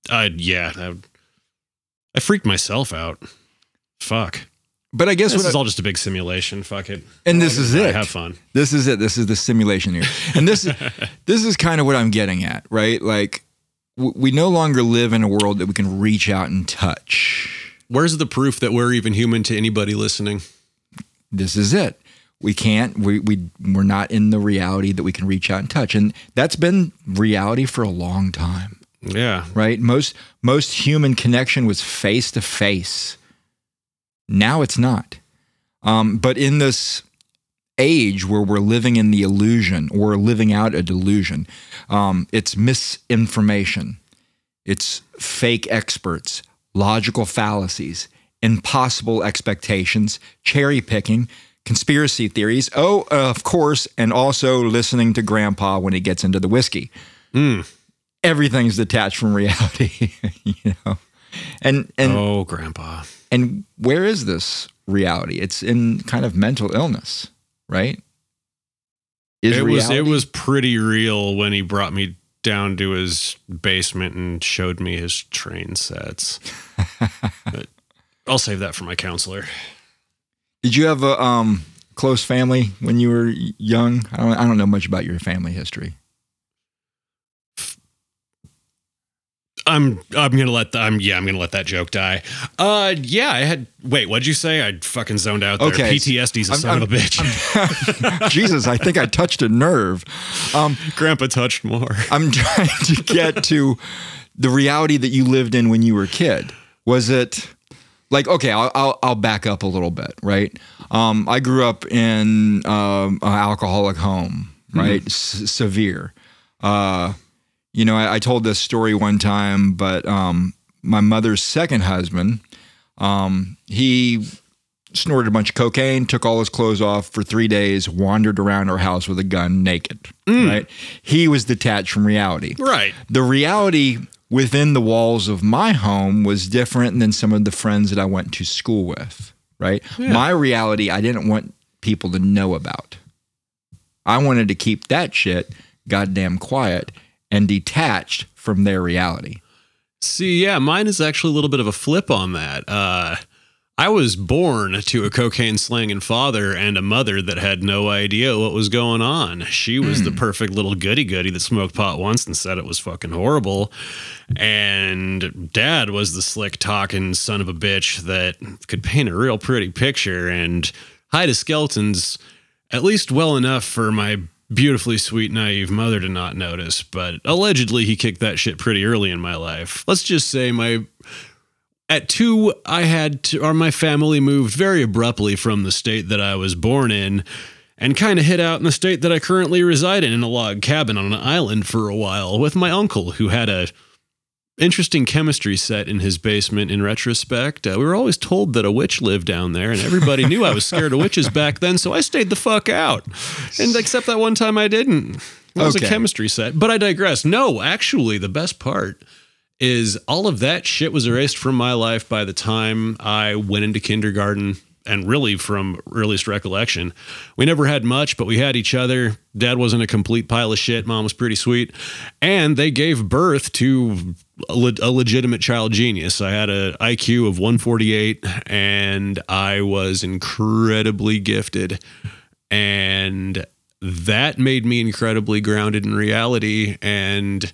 S4: uh yeah, I, I freaked myself out. Fuck.
S3: But I guess
S4: this is
S3: I-
S4: all just a big simulation. Fuck it.
S3: And this is it.
S4: Have fun.
S3: This is it. This is the simulation here. And this is this is kind of what I'm getting at, right? Like w- we no longer live in a world that we can reach out and touch.
S4: Where's the proof that we're even human to anybody listening?
S3: This is it. We can't we we we're not in the reality that we can reach out and touch. And that's been reality for a long time,
S4: Yeah.
S3: right? Most most human connection was face to face. Now it's not. Um, but in this age where we're living in the illusion or living out a delusion, um, it's misinformation, it's fake experts, logical fallacies, impossible expectations, cherry picking, conspiracy theories. Oh, of course, and also listening to grandpa when he gets into the whiskey. Everything's detached from reality, you know. And and
S4: oh, grandpa.
S3: and where is this reality? It's in kind of mental illness, right? Is
S4: it was it was pretty real when he brought me down to his basement and showed me his train sets. but I'll save that for my counselor.
S3: Did you have a um, close family when you were young? I don't, I don't know much about your family history.
S4: I'm I'm gonna let the, I'm yeah I'm gonna let that joke die. Uh yeah I had wait what'd you say I fucking zoned out there.
S3: Okay.
S4: PTSD's a
S3: I'm-
S4: son
S3: I'm-
S4: of a bitch.
S3: Jesus, I think I touched a nerve. Um,
S4: Grandpa touched more.
S3: I'm trying to get to the reality that you lived in when you were a kid. Was it like okay? I'll I'll, I'll back up a little bit, right? Um, I grew up in um, an alcoholic home, right? S- severe. Uh, you know, I, I told this story one time, but um, my mother's second husband, um, he snorted a bunch of cocaine, took all his clothes off for three days, wandered around our house with a gun naked. Right? He was detached from reality.
S4: Right.
S3: The reality within the walls of my home was different than some of the friends that I went to school with. Right?
S4: Yeah.
S3: My reality, I didn't want people to know about. I wanted to keep that shit goddamn quiet and detached from their reality.
S4: See, yeah, mine is actually a little bit of a flip on that. Uh, I was born to a cocaine slanging father and a mother that had no idea what was going on. She was the perfect little goody goody that smoked pot once and said it was fucking horrible. And dad was the slick talking son of a bitch that could paint a real pretty picture and hide his skeletons at least well enough for my beautifully sweet, naive mother to not notice. But allegedly, he kicked that shit pretty early in my life. Let's just say my. At two, I had to, or my family moved very abruptly from the state that I was born in and kind of hid out in the state that I currently reside in in a log cabin on an island for a while with my uncle who had a interesting chemistry set in his basement in retrospect. Uh, we were always told that a witch lived down there, and everybody knew I was scared of witches back then, so I stayed the fuck out. And except that one time I didn't. It was
S3: Okay.
S4: a chemistry set. But I digress. No, actually, the best part is all of that shit was erased from my life by the time I went into kindergarten and really from earliest recollection. We never had much, but we had each other. Dad wasn't a complete pile of shit. Mom was pretty sweet. And they gave birth to a, le- a legitimate child genius. I had a IQ of 148 and I was incredibly gifted. And that made me incredibly grounded in reality and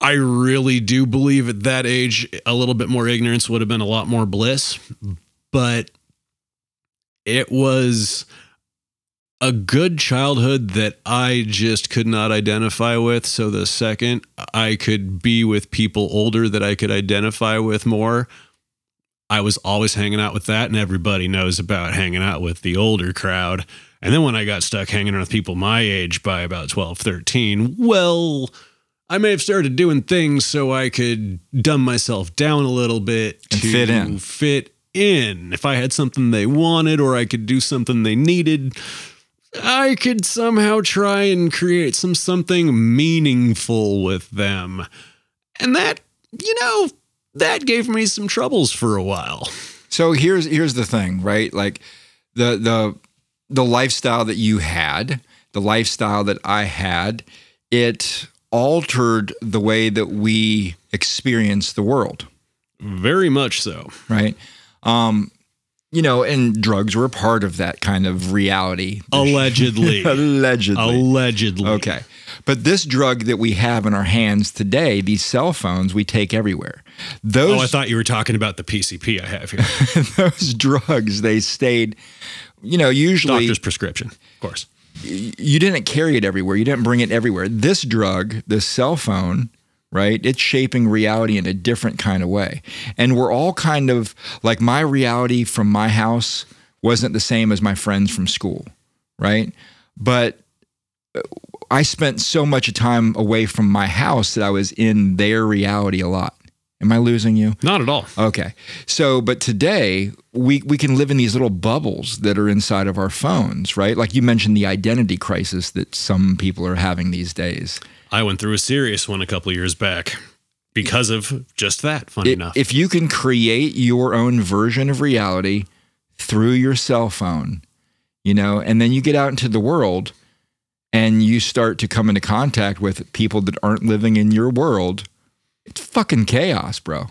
S4: I really do believe at that age, a little bit more ignorance would have been a lot more bliss. But it was a good childhood that I just could not identify with. So the second I could be with people older that I could identify with more, I was always hanging out with that. And everybody knows about hanging out with the older crowd. And then when I got stuck hanging around with people my age by about 12, 13, well, I may have started doing things so I could dumb myself down a little bit
S3: And
S4: to
S3: fit in.
S4: Fit in. If I had something they wanted or I could do something they needed, I could somehow try and create some something meaningful with them. And that, you know, that gave me some troubles for a while.
S3: So here's here's the thing, right? Like the the the lifestyle that you had, the lifestyle that I had, it altered the way that we experience the world,
S4: Very much so.
S3: right? Um, you know, and drugs were a part of that kind of reality.
S4: Allegedly.
S3: Allegedly.
S4: Allegedly.
S3: Okay. But this drug that we have in our hands today, these cell phones, we take everywhere. Those
S4: Oh, I thought you were talking about the PCP I have here.
S3: those drugs, they stayed, you know, usually
S4: Doctor's prescription, of course.
S3: you didn't carry it everywhere. You didn't bring it everywhere. This drug, the cell phone, right? It's shaping reality in a different kind of way. And we're all kind of like my reality from my house wasn't the same as my friends from school, right? But uh, I spent so much time away from my house that I was in their reality a lot. Am I losing you?
S4: Not at all.
S3: Okay. So, but today we we can live in these little bubbles that are inside of our phones, right? Like you mentioned the identity crisis that some people are having these days.
S4: I went through a serious one a couple years back because of just that, funny
S3: I-
S4: enough.
S3: If you can create your own version of reality through your cell phone, you know, and then you get out into the world and you start to come into contact with people that aren't living in your world, it's fucking chaos, bro.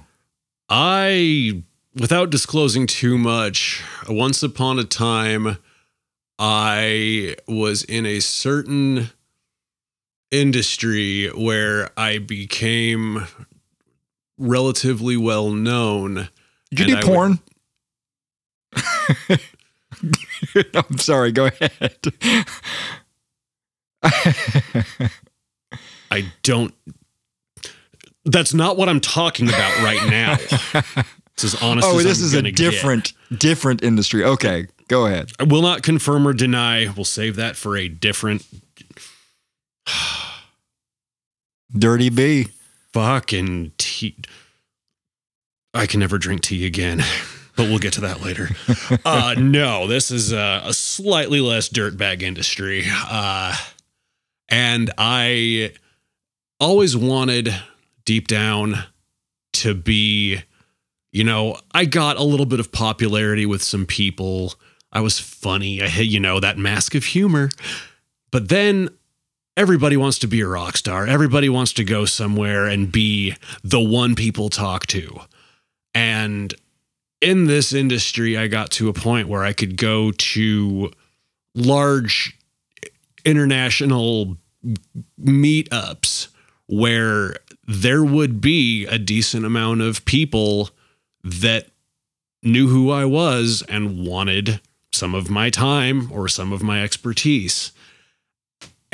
S4: I, without disclosing too much, once upon a time, I was in a certain industry where I became relatively well known.
S3: Did you do
S4: I would-
S3: porn? I'm sorry, go ahead.
S4: I don't. That's not what I'm talking about right now. It's as honest
S3: oh,
S4: as
S3: this
S4: I'm
S3: is a
S4: gonna get.
S3: different different industry. Okay, go ahead.
S4: I will not confirm or deny. We'll save that for a different
S3: Dirty B.
S4: fucking tea. I can never drink tea again. but we'll get to that later. Uh, no, this is a, a slightly less dirtbag industry. Uh, and I always wanted deep down to be, you know, I got a little bit of popularity with some people. I was funny. I had, you know, that mask of humor. But then everybody wants to be a rock star. Everybody wants to go somewhere and be the one people talk to. And in this industry, I got to a point where I could go to large international meetups where there would be a decent amount of people that knew who I was and wanted some of my time or some of my expertise.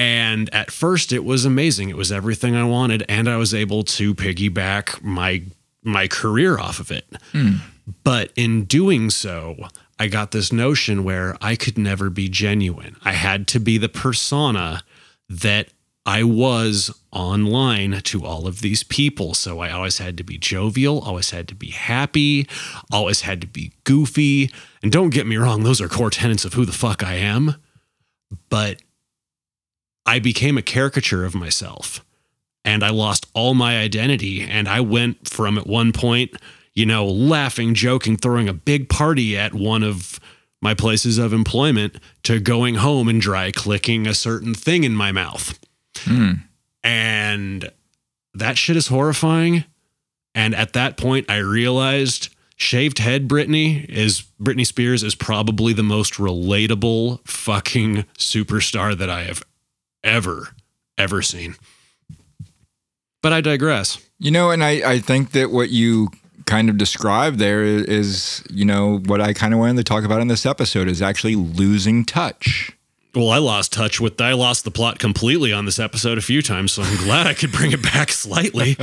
S4: And at first it was amazing. It was everything I wanted and I was able to piggyback my my career off of it. Hmm. But in doing so, I got this notion where I could never be genuine. I had to be the persona that I was online to all of these people. So I always had to be jovial, always had to be happy, always had to be goofy. And don't get me wrong, those are core tenets of who the fuck I am. But I became a caricature of myself and I lost all my identity. And I went from at one point, you know, laughing, joking, throwing a big party at one of my places of employment to going home and dry clicking a certain thing in my mouth. Hmm. And that shit is horrifying. And at that point, I realized shaved head Britney is Britney Spears is probably the most relatable fucking superstar that I have ever, ever seen. But I digress.
S3: You know, and I, I think that what you kind of described there is, is, you know, what I kind of wanted to talk about in this episode is actually losing touch.
S4: Well, I lost touch with I lost the plot completely on this episode a few times, so I'm glad I could bring it back slightly.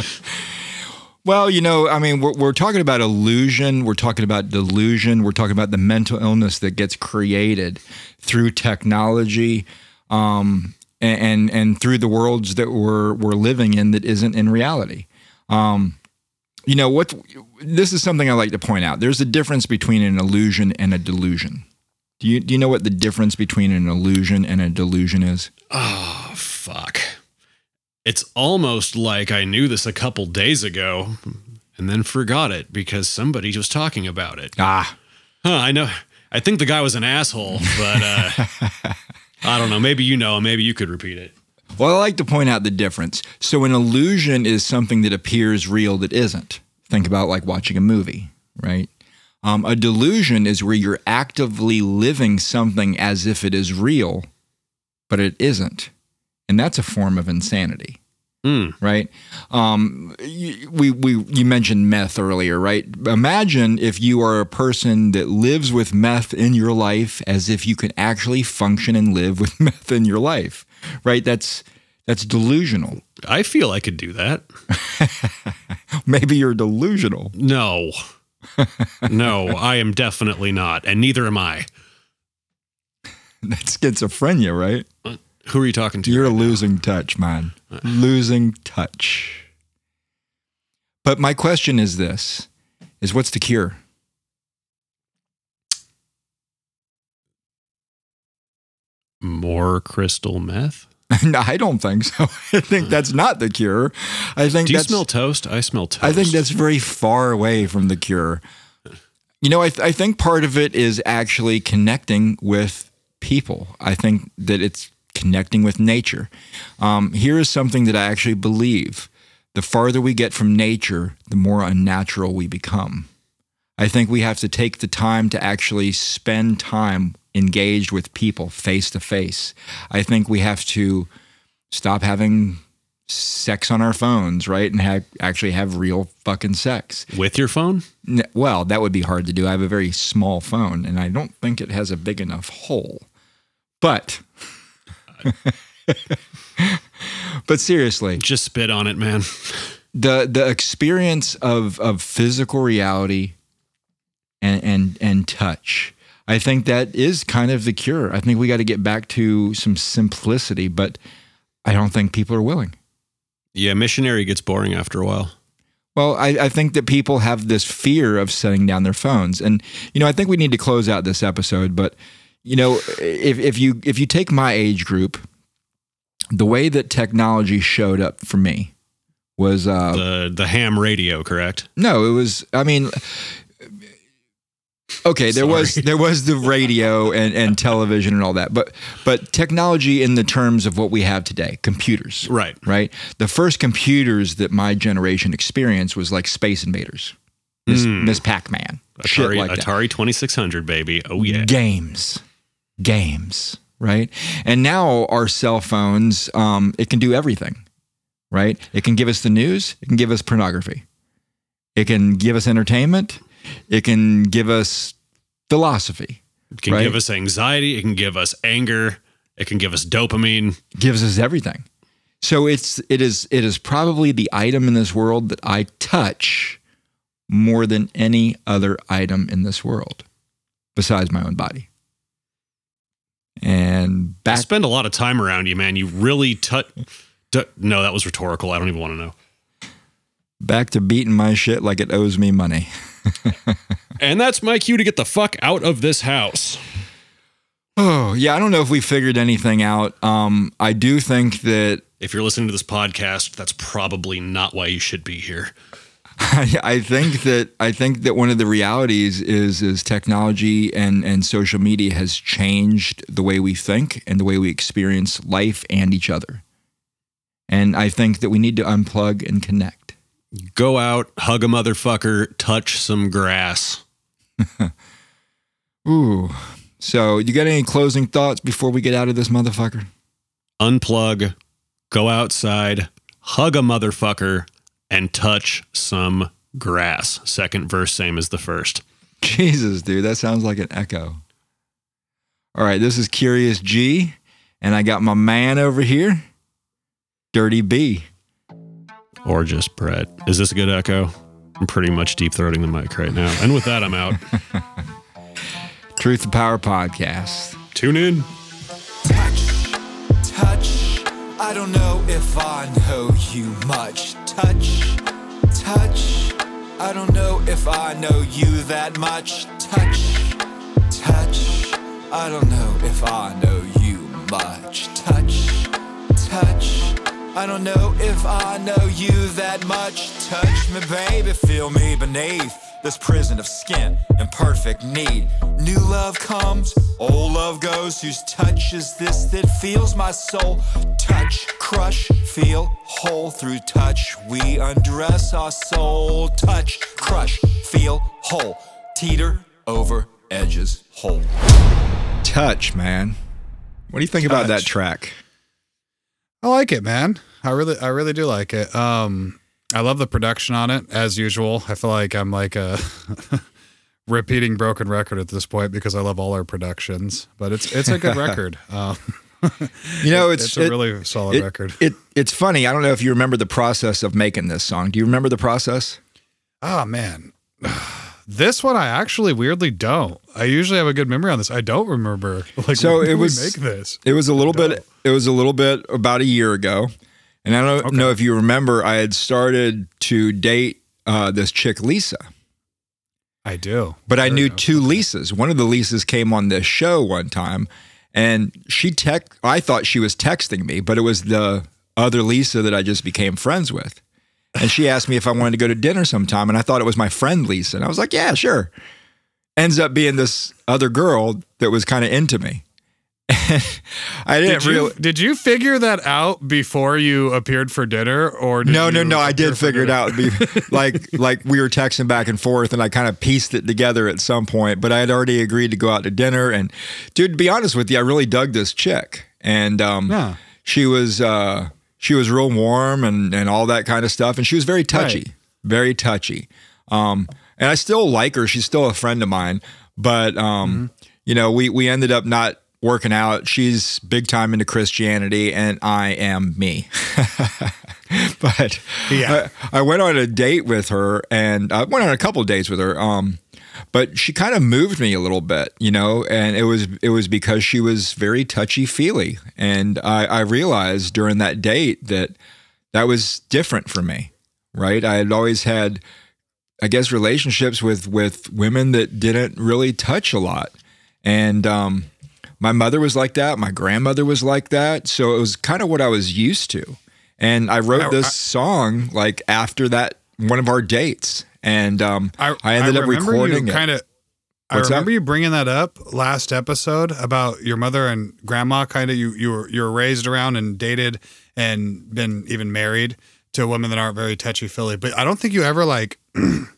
S3: Well, you know, I mean, we're, we're talking about illusion, we're talking about delusion, we're talking about the mental illness that gets created through technology, um, and, and and through the worlds that we're we're living in that isn't in reality. Um, you know what? This is something I like to point out. There's a difference between an illusion and a delusion. Do you do you know what the difference between an illusion and a delusion is?
S4: Oh, fuck. It's almost like I knew this a couple days ago and then forgot it because somebody was talking about it.
S3: Ah,
S4: Huh, I know. I think the guy was an asshole, but uh, I don't know. Maybe you know. Maybe you could repeat it.
S3: Well, I like to point out the difference. So, an illusion is something that appears real that isn't. Think about like watching a movie, right? Um, a delusion is where you're actively living something as if it is real, but it isn't. And that's a form of insanity,
S4: Mm.
S3: right? Um, you, we, we, you mentioned meth earlier, right? Imagine if you are a person that lives with meth in your life as if you can actually function and live with meth in your life, right? That's, that's delusional.
S4: I feel I could do that.
S3: Maybe you're delusional.
S4: No. no, I am definitely not. And neither am I.
S3: That's schizophrenia, right?
S4: Who are you talking to?
S3: You're losing touch, man. losing touch. But my question is this is what's the cure?
S4: More crystal meth?
S3: No, I don't think so. I think that's not the cure. I think
S4: Do you
S3: that's,
S4: smell toast? I smell toast.
S3: I think that's very far away from the cure. You know, I, th- I think part of it is actually connecting with people. I think that it's connecting with nature. Um, here is something that I actually believe the farther we get from nature, the more unnatural we become. I think we have to take the time to actually spend time engaged with people face to face. I think we have to stop having sex on our phones, right? And have, actually have real fucking sex.
S4: With your phone?
S3: Well, that would be hard to do. I have a very small phone and I don't think it has a big enough hole. But But seriously,
S4: Just spit on it, man.
S3: the the experience of of physical reality and and and touch. I think that is kind of the cure. I think we got to get back to some simplicity, but I don't think people are willing.
S4: Yeah, missionary gets boring after a while.
S3: Well, I, I think that people have this fear of setting down their phones, and you know, I think we need to close out this episode. But you know, if if you if you take my age group, the way that technology showed up for me was uh,
S4: the the ham radio, correct?
S3: no, it was. I mean, okay, there was there was the radio and, and television and all that, but but technology in the terms of what we have today, computers,
S4: Right.
S3: right. The first computers that my generation experienced was like Space Invaders, Miss,
S4: Mm.
S3: Miss Pac Man, shit
S4: Atari
S3: like.
S4: Atari 2600, baby. Oh yeah.
S3: games, games, right? And now our cell phones, um, it can do everything, right? It can give us the news, it can give us pornography, it can give us entertainment, it can give us philosophy,
S4: It can
S3: right?
S4: give us anxiety. It can give us anger. It can give us dopamine.
S3: It gives us everything. So it's it is it is probably the item in this world that I touch more than any other item in this world, besides my own body. And
S4: I spend a lot of time around you, man. You really tut. touch. no, that was rhetorical. I don't even want to know.
S3: back to beating my shit like it owes me money.
S4: And that's my cue to get the fuck out of this house.
S3: Oh yeah, I don't know if we figured anything out. Um, I do think that
S4: If you're listening to this podcast, that's probably not why you should be here.
S3: I, I think that I think that one of the realities is is technology and and social media has changed the way we think and the way we experience life and each other. And I think that we need to unplug and connect.
S4: Go out, hug a motherfucker, touch some grass.
S3: Ooh. So, you got any closing thoughts before we get out of this motherfucker?
S4: unplug, go outside, hug a motherfucker, and touch some grass. Second verse, same as the first.
S3: Jesus, dude, that sounds like an echo. All right, this is Curious G, and I got my man over here, Dirty B.
S4: Or just Brett. Is this a good echo? I'm pretty much deep throating the mic right now. And with that, I'm out.
S3: Truth to Power Podcast.
S4: Tune in.
S12: I don't know if I know you much. Touch, touch. I don't know if I know you that much. Touch, touch. I don't know if I know you much. Touch, touch. I don't know if I know you that much. Touch me, baby, feel me beneath this prison of skin and perfect need. New love comes, old love goes. Whose touch is this that feels my soul? Touch, crush, feel whole. Through touch, we undress our soul. Touch, crush, feel whole. Teeter over edges whole.
S3: Touch, man. What do you think about that track?
S13: I like it, man. I really, I really do like it. Um, I love the production on it, as usual. I feel like I'm like a repeating broken record at this point because I love all our productions. But it's it's a good record. Um,
S3: You know, it's
S13: it's a
S3: it-
S13: really solid
S3: it-
S13: record.
S3: It it's funny. I don't know if you remember the process of making this song. Do you remember the process?
S13: Oh man, this one I actually weirdly don't. I usually have a good memory on this. I don't remember. Like,
S3: so it
S13: we
S3: was
S13: make this.
S3: It was a little bit. It was a little bit about a year ago, and I don't know if you remember. I had started to date uh, this chick Lisa,
S13: I do.
S3: but I knew two Lisas. One of the Lisas came on this show one time, and she tech. I thought she was texting me, but it was the other Lisa that I just became friends with. And she asked me if I wanted to go to dinner sometime, and I thought it was my friend Lisa, and I was like, "Yeah, sure." Ends up being this other girl that was kind of into me. I didn't
S13: Did you,
S3: really.
S13: did you figure that out before you appeared for dinner, or did
S3: No, no, no. I did figure it out. Be- like, like we were texting back and forth, and I kind of pieced it together at some point. But I had already agreed to go out to dinner. And dude, to be honest with you, I really dug this chick, and um,
S13: Yeah.
S3: she was uh, she was real warm and and all that kind of stuff, and she was very touchy,
S13: Right.
S3: very touchy. Um, and I still like her. She's still a friend of mine, but um, you know, we we ended up not working out. She's big time into Christianity, and I am me. but
S13: Yeah.
S3: I, I went on a date with her, and I went on a couple of dates with her. Um, but she kind of moved me a little bit, you know, and it was it was because she was very touchy feely, and I, I realized during that date that that was different for me. right? I had always had, I guess, relationships with with women that didn't really touch a lot, and um, my mother was like that. My grandmother was like that. So it was kind of what I was used to. And I wrote this
S13: I-
S3: song like after that one of our dates, and um, I, ended up recording.
S13: Kind of. I
S3: What's that?
S13: remember you bringing that up last episode about your mother and grandma. Kind of you you were you were raised around and dated and been even married to women that aren't very touchy feely. But I don't think you ever like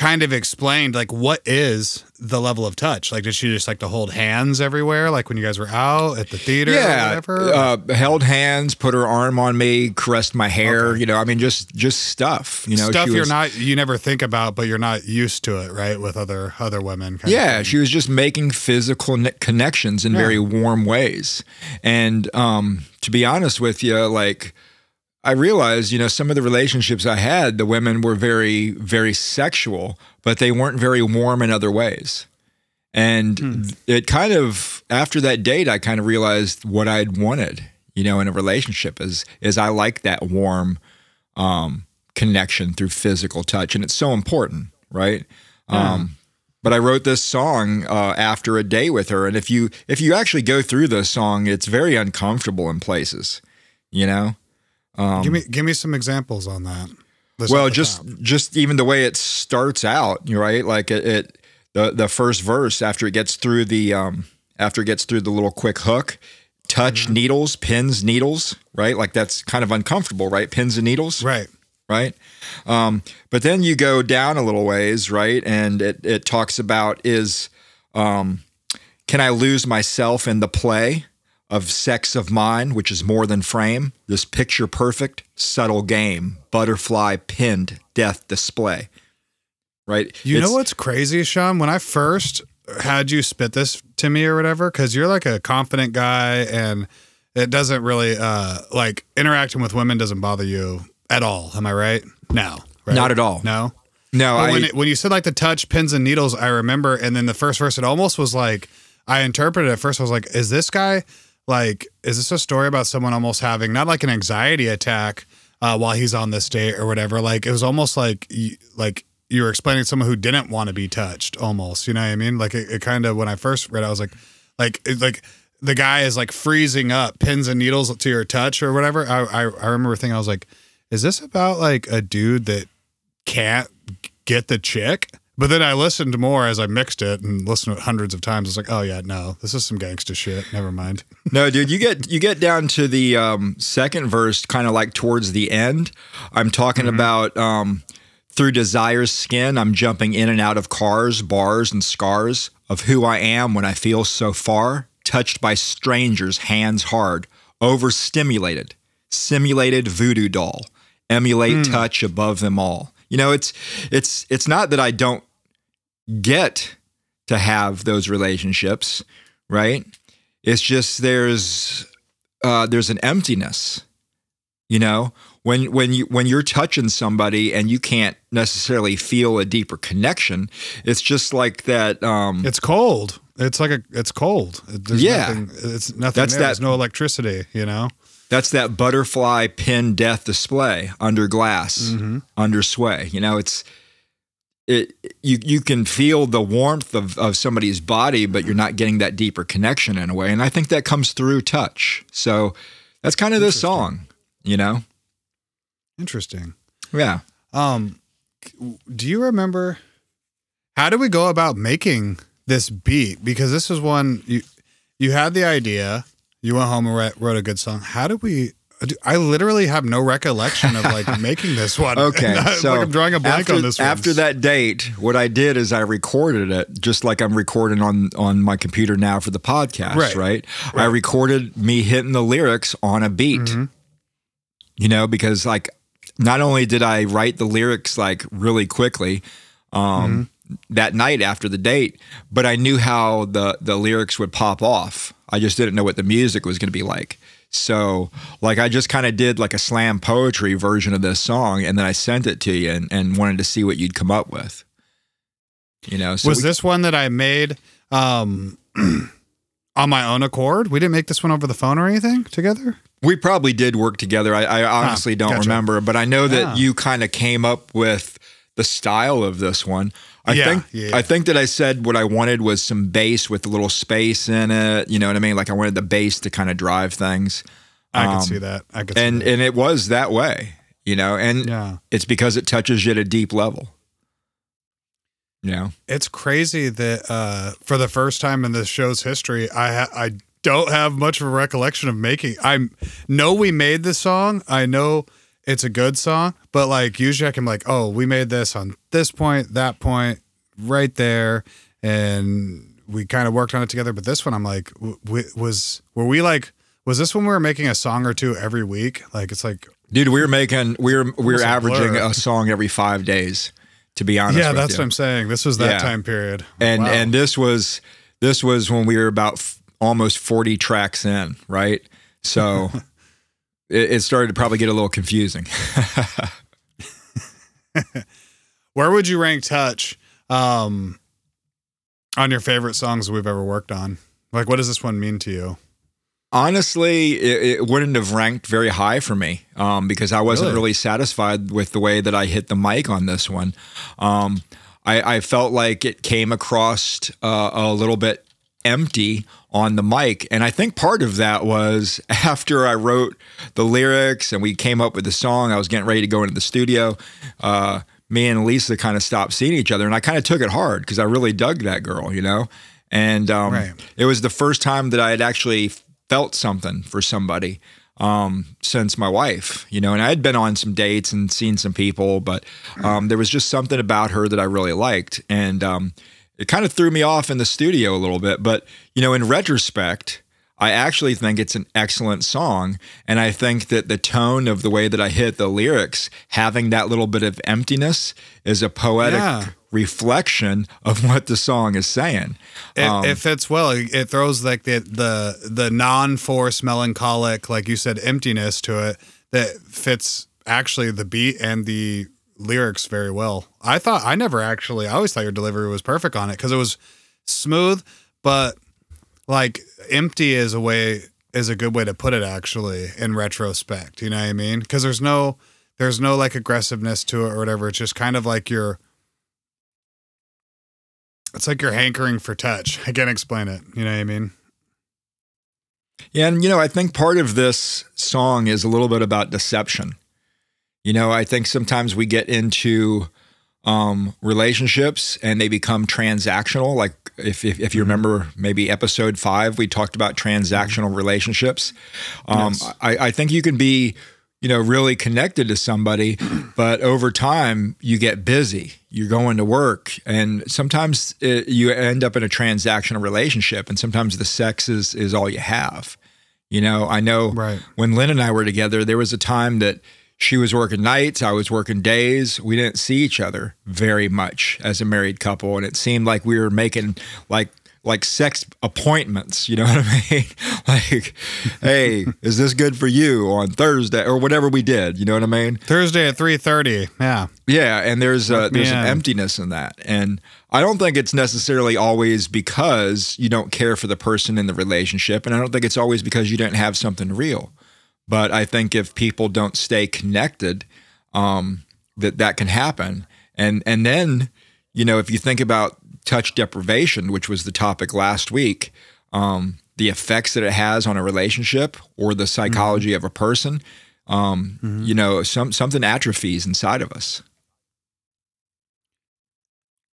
S13: kind of explained like what is the level of touch. Like did she just like to hold hands everywhere, like when you guys were out at the theater
S3: yeah,
S13: whatever?
S3: uh, held hands, put her arm on me, caressed my hair. You know, I mean, just just stuff. You know,
S13: stuff you're
S3: was-
S13: not you never think about, but you're not used to it, right? With other other women. kind of
S3: Yeah, she was just making physical ne- connections in
S13: Yeah.
S3: very warm ways. And um, to be honest with you, like I realized, you know, some of the relationships I had, the women were very, very sexual, but they weren't very warm in other ways. And
S13: Hmm.
S3: it kind of after that date, I kind of realized what I'd wanted, you know, in a relationship is is I like that warm um, connection through physical touch, and it's so important, right? Um, but I wrote this song uh, after a day with her, and if you if you actually go through this song, it's very uncomfortable in places, you know. Um,
S13: give me give me some examples on that. Let's
S3: well, just
S13: that.
S3: just even the way it starts out, right? Like it, it the the first verse after it gets through the um after it gets through the little quick hook, touch
S13: Mm-hmm.
S3: needles, pins, needles, right? Like that's kind of uncomfortable, right? Pins and needles,
S13: right?
S3: Right. Um, but then you go down a little ways, right? And it it talks about is um, can I lose myself in the play of sex of mine, which is more than frame? This picture perfect, subtle game, butterfly pinned death display. Right?
S13: You
S3: It's-
S13: know what's crazy, Sean? When I first had you spit this to me or whatever, because you're like a confident guy and it doesn't really uh like interacting with women doesn't bother you at all. Am I right? No. Right?
S3: Not at all.
S13: No.
S3: No, I
S13: when, it, when you said like the touch pins and needles, I remember, and then the first verse, it almost was like I interpreted it at first. I was like, is this guy like, is this a story about someone almost having not like an anxiety attack uh, while he's on this date or whatever? Like it was almost like like you were explaining someone who didn't want to be touched, almost. You know what I mean? Like it, it kind of when I first read, it, I was like, like it, like. The guy is like freezing up pins and needles to your touch or whatever. I, I I remember thinking I was like, is this about like a dude that can't get the chick. But then I listened more as I mixed it and listened to it hundreds of times. I was like, oh yeah, no, this is some gangsta shit. Never mind.
S3: no, dude, you get you get down to the um, second verse, kind of like towards the end. I'm talking about um, through desire's skin. I'm jumping in and out of cars, bars, and scars of who I am when I feel so far, touched by strangers, hands hard, overstimulated, simulated voodoo doll, emulate
S13: Hmm.
S3: touch above them all. You know, it's it's it's not that I don't get to have those relationships, right? It's just there's uh, there's an emptiness, you know, when when you when you're touching somebody and you can't necessarily feel a deeper connection. It's just like that. Um,
S13: It's cold. It's like a. It's cold. There's
S3: Yeah.
S13: nothing, it's nothing.
S3: That's
S13: there.
S3: that-
S13: There's no electricity. You know.
S3: That's that butterfly pin death display under glass, under sway. You know, it's it. You you can feel the warmth of of somebody's body, but you're not getting that deeper connection in a way. And I think that comes through touch. So that's kind of this song. You know.
S13: Interesting.
S3: Yeah.
S13: Um, do you remember how did we go about making this beat? Because this is one you you had the idea, you went home and wrote, wrote a good song. How did we? I literally have no recollection of like making this one.
S3: Okay,
S13: It's
S3: so
S13: like I'm drawing a blank
S3: after,
S13: on this one.
S3: After that date, what I did is I recorded it, just like I'm recording on on my computer now for the podcast.
S13: Right.
S3: Right. I recorded me hitting the lyrics on a beat.
S13: Mm-hmm.
S3: You know, because like not only did I write the lyrics like really quickly um,
S13: Mm-hmm.
S3: that night after the date, but I knew how the the lyrics would pop off. I just didn't know what the music was going to be like. So, like, I just kind of did like a slam poetry version of this song, and then I sent it to you and, and wanted to see what you'd come up with. You know, so
S13: was
S3: we-
S13: this one that I made um, on my own accord. We didn't make this one over the phone or anything together.
S3: We probably did work together. I, I honestly don't
S13: gotcha.
S3: remember, but I know that you kind of came up with the style of this one. I
S13: Yeah,
S3: think
S13: yeah.
S3: I think that I said what I wanted was some bass with a little space in it. You know what I mean? Like I wanted the bass to kind of drive things.
S13: I
S3: Um,
S13: could see that. I could. See
S3: and
S13: that.
S3: and it was that way, you know. And
S13: Yeah.
S3: it's because it touches you at a deep level. You know,
S13: it's crazy that uh, for the first time in this show's history, I ha- I don't have much of a recollection of making. I know we made the song. I know it's a good song, but like usually I can like, oh, we made this on this point, that point, right there, and we kind of worked on it together. But this one, I'm like, w- w- was were we like, was this when we were making a song or two every week? Like it's like,
S3: dude, we were making we were we were averaging
S13: blur.
S3: a song every five days. To be honest,
S13: yeah, that's
S3: you.
S13: what I'm saying. This was that
S3: Yeah.
S13: time period,
S3: and
S13: Wow.
S3: and this was this was when we were about f- almost 40 tracks in right so it, it started to probably get a little confusing
S13: Where would you rank Touch um, on your favorite songs we've ever worked on? Like, what does this one mean to you?
S3: honestly it, it wouldn't have ranked very high for me um, because i wasn't
S13: Really?
S3: really satisfied with the way that i hit the mic on this one um, I, I felt like it came across uh, a little bit empty on the mic. And I think part of that was after I wrote the lyrics and we came up with the song, I was getting ready to go into the studio. Uh, me and Lisa kind of stopped seeing each other, and I kind of took it hard because I really dug that girl, you know. And um,
S13: Right.
S3: it was the first time that I had actually felt something for somebody um, since my wife, you know. And I had been on some dates and seen some people, but um, there was just something about her that I really liked, and um, it kind of threw me off in the studio a little bit. But you know, in retrospect, I actually think it's an excellent song. And I think that the tone of the way that I hit the lyrics, having that little bit of emptiness, is a poetic
S13: Yeah.
S3: reflection of what the song is saying.
S13: It,
S3: Um,
S13: it fits well. It throws like the the the non force melancholic, like you said, emptiness to it that fits actually the beat and the lyrics very well. I thought I never actually. I always thought your delivery was perfect on it because it was smooth, but like empty is a way is a good way to put it actually in retrospect. You know what I mean? Because there's no there's no like aggressiveness to it or whatever. It's just kind of like you're it's like you're hankering for touch. I can't explain it. You know what I mean?
S3: Yeah, and you know, I think part of this song is a little bit about deception. You know, I think sometimes we get into um, relationships and they become transactional. Like if, if if you remember, maybe episode five, we talked about transactional relationships. Um,
S13: Yes.
S3: I, I think you can be, you know, really connected to somebody, but over time you get busy. You're going to work, and sometimes it, you end up in a transactional relationship, and sometimes the sex is is all you have. You know, I know
S13: Right.
S3: when Lynn and I were together, there was a time that she was working nights, I was working days. We didn't see each other very much as a married couple, and it seemed like we were making like like sex appointments. You know what I mean? like, hey, is this good for you on Thursday or whatever we did? You know what I mean?
S13: Thursday at three thirty. Yeah.
S3: Yeah, and there's
S13: a,
S3: there's an
S13: in.
S3: emptiness in that, and I don't think it's necessarily always because you don't care for the person in the relationship, and I don't think it's always because you didn't have something real. But I think if people don't stay connected, um, that that can happen, and and then you know if you think about touch deprivation, which was the topic last week, um, the effects that it has on a relationship or the psychology of a person, um, you know, some something atrophies inside of us.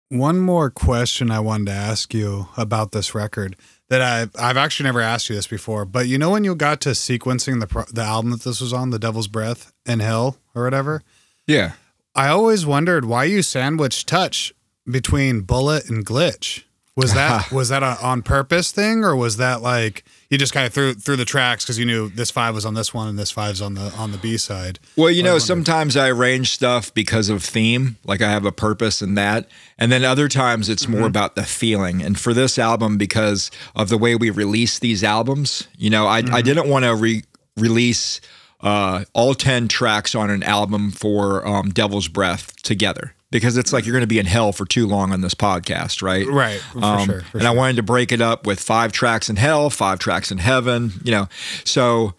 S13: One more question I wanted to ask you about this record that I've I've actually never asked you this before, but you know when you got to sequencing the the album that this was on, The Devil's Breath Inhale or whatever,
S3: Yeah.
S13: I always wondered why you sandwiched touch between Bullet and Glitch. Was that was that a on purpose thing or was that like you just kind of threw threw the tracks because you knew this five was on this one and this five's on the on the B side?
S3: Well, you
S13: I
S3: know,
S13: wondered.
S3: sometimes I arrange stuff because of theme, like I have a purpose in that. And then other times it's more about the feeling. And for this album, because of the way we release these albums, you know, I, I didn't want to re- release uh, all 10 tracks on an album for um, Devil's Breath together
S14: because it's like you're going to be in hell for too long on this podcast, right?
S13: Right, for sure, for
S14: and I wanted to break it up with five tracks in hell, five tracks in heaven, you know. So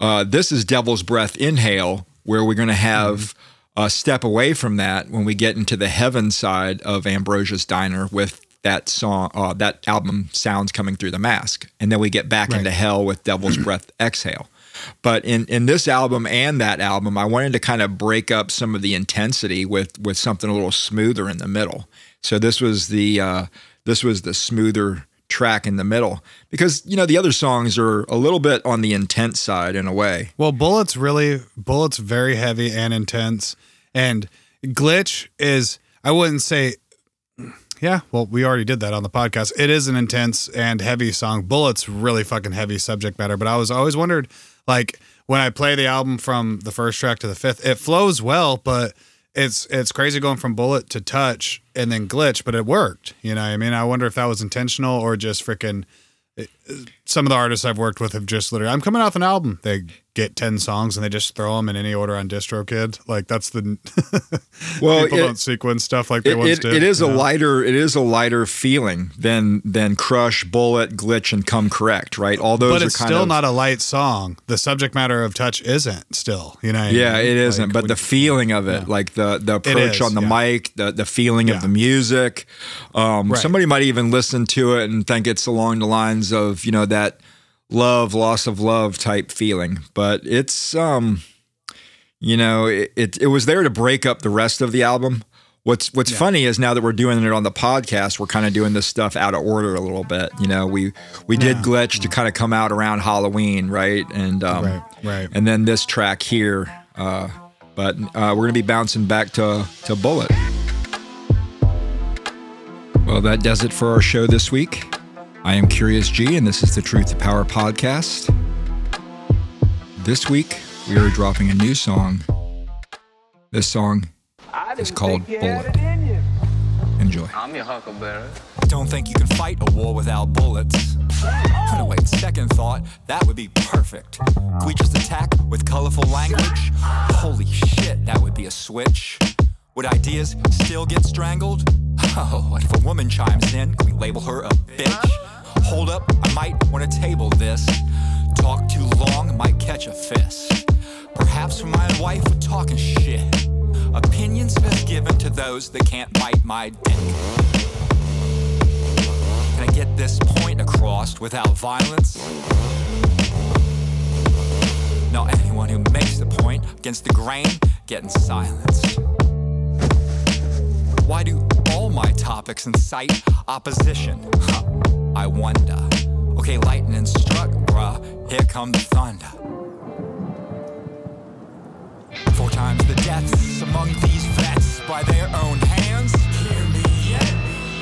S14: uh, this is Devil's Breath Inhale, where we're going to have
S13: Mm-hmm.
S14: a step away from that when we get into the heaven side of Ambrosia's Diner with that song, uh, that album sounds coming through the mask, and then we get back
S13: Right.
S14: into hell with Devil's Breath Exhale. But in in this album and that album, I wanted to kind of break up some of the intensity with with something a little smoother in the middle. So this was the uh, this was the smoother track in the middle because you know the other songs are a little bit on the intense side in a way.
S13: Well, Bullet's really Bullet's very heavy and intense, and Glitch is I wouldn't say. Yeah, well, we already did that on the podcast. It is an intense and heavy song. Bullet's really fucking heavy subject matter, but I was always wondered, like when I play the album from the first track to the fifth, it flows well, but it's it's crazy going from Bullet to Touch and then Glitch, but it worked. You know, I mean, I wonder if that was intentional or just freaking some of the artists I've worked with have just literally, I'm coming off an album. They get 10 songs and they just throw them in any order on DistroKid. Like that's the,
S14: Well,
S13: people
S14: it-
S13: don't sequence stuff like they
S14: It,
S13: once
S14: it-
S13: did.
S14: it is a
S13: know?
S14: lighter it is a lighter feeling than than Crush, Bullet, Glitch, and Come Correct, right? All those
S13: but
S14: are
S13: it's still
S14: of
S13: not a light song. The subject matter of Touch isn't still, you know. what I
S14: yeah,
S13: mean?
S14: it isn't.
S13: Like,
S14: but the feeling of it, like the the approach
S13: is,
S14: on the
S13: yeah.
S14: mic, the the feeling of the music. Um,
S13: Right.
S14: Somebody might even listen to it and think it's along the lines of you know that love, loss of love type feeling. But it's um, you know, it it, it was there to break up the rest of the album. What's What's funny is now that we're doing it on the podcast, we're kind of doing this stuff out of order a little bit. You know, we we did glitch to kind of come out around Halloween, right? And um,
S13: Right, right.
S14: and then this track here. Uh, but uh, we're gonna be bouncing back to to Bullet. Well, that does it for our show this week. I am Curious G, and this is the Truth to Power podcast. This week, we are dropping a new song. This song is called Bullet. Enjoy.
S15: I'm your huckleberry.
S3: Don't think you can fight a war without bullets. No, wait, second thought, that would be perfect. Could we just attack with colorful language? Holy shit, that would be a switch. Would ideas still get strangled? Oh, what if a woman chimes in? Can we label her a bitch? Hold up, I might want to table this. Talk too long, might catch a fist. Perhaps from my wife for talking shit. Opinions best given to those that can't bite my dick. Can I get this point across without violence? No, anyone who makes the point against the grain getting silenced. Why do all my topics incite opposition? Huh, I wonder. Okay, lightning struck, bruh. Here come the thunder. Four times the deaths among these vets by their own hands. Hear me yet?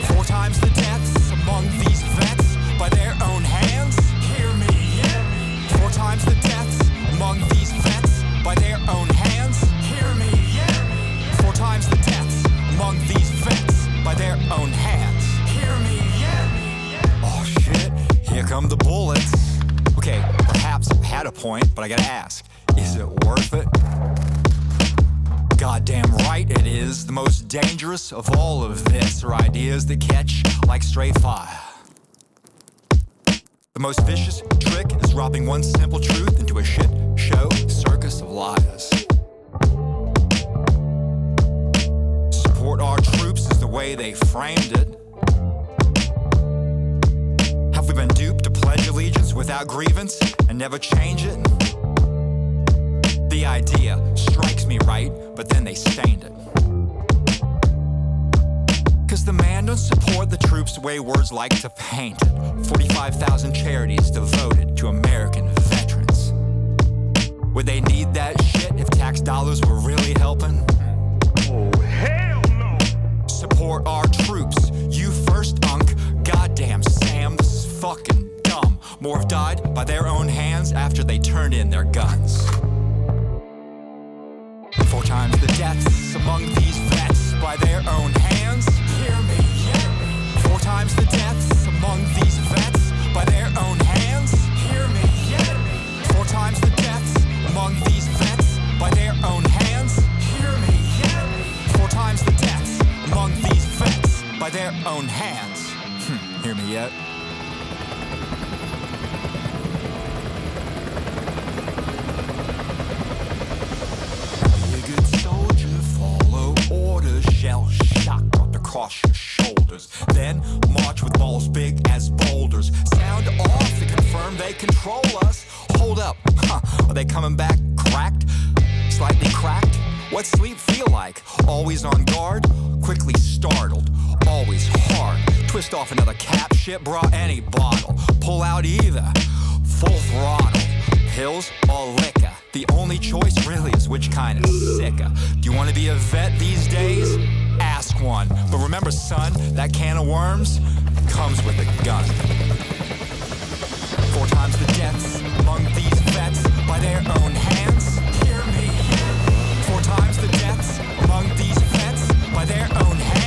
S3: Four times the deaths among these vets by their own hands. Hear me yet? Four times the deaths among these vets by their own Hear me yet? Oh shit, here come the bullets. Okay, perhaps I had a point, but I gotta ask, is it worth it? Goddamn right it is. The most dangerous of all of this are ideas that catch like stray fire. The most vicious trick is dropping one simple truth into a shit show circus of liars. Way they framed it. Have we been duped to pledge allegiance without grievance and never change it? The idea strikes me right, but then they stained it. Cause the man don't support the troops way words like to paint it. 45,000 charities devoted to American veterans. Would they need that shit if tax dollars were really helping? Support our troops. You first, Unk. Goddamn, Sam, this is fucking dumb. More have died by their own hands after they turned in their guns. Four times the deaths among these vets by their own hands. Hear me yet? Four times the deaths among these vets by their own hands. Hear me yet? Four times the deaths among these vets by their own hands. Hear me yet? Four times the deaths their own hands. Hmm, hear me yet? Orders, shell shock dropped across your shoulders. Then march with balls big as boulders. Sound off to confirm they control us. Hold up, huh? Are they coming back cracked? Slightly cracked? What's sleep feel like? Always on guard? Quickly startled. Always hard. Twist off another cap shit, brought any bottle. Pull out either. Full throttle. Pills or liquor? The only choice really is which kind is sicker. Do you want to be a vet these days? Ask one. But remember, son, that can of worms comes with a gun. Four times the deaths among these vets by their own hands. their own head.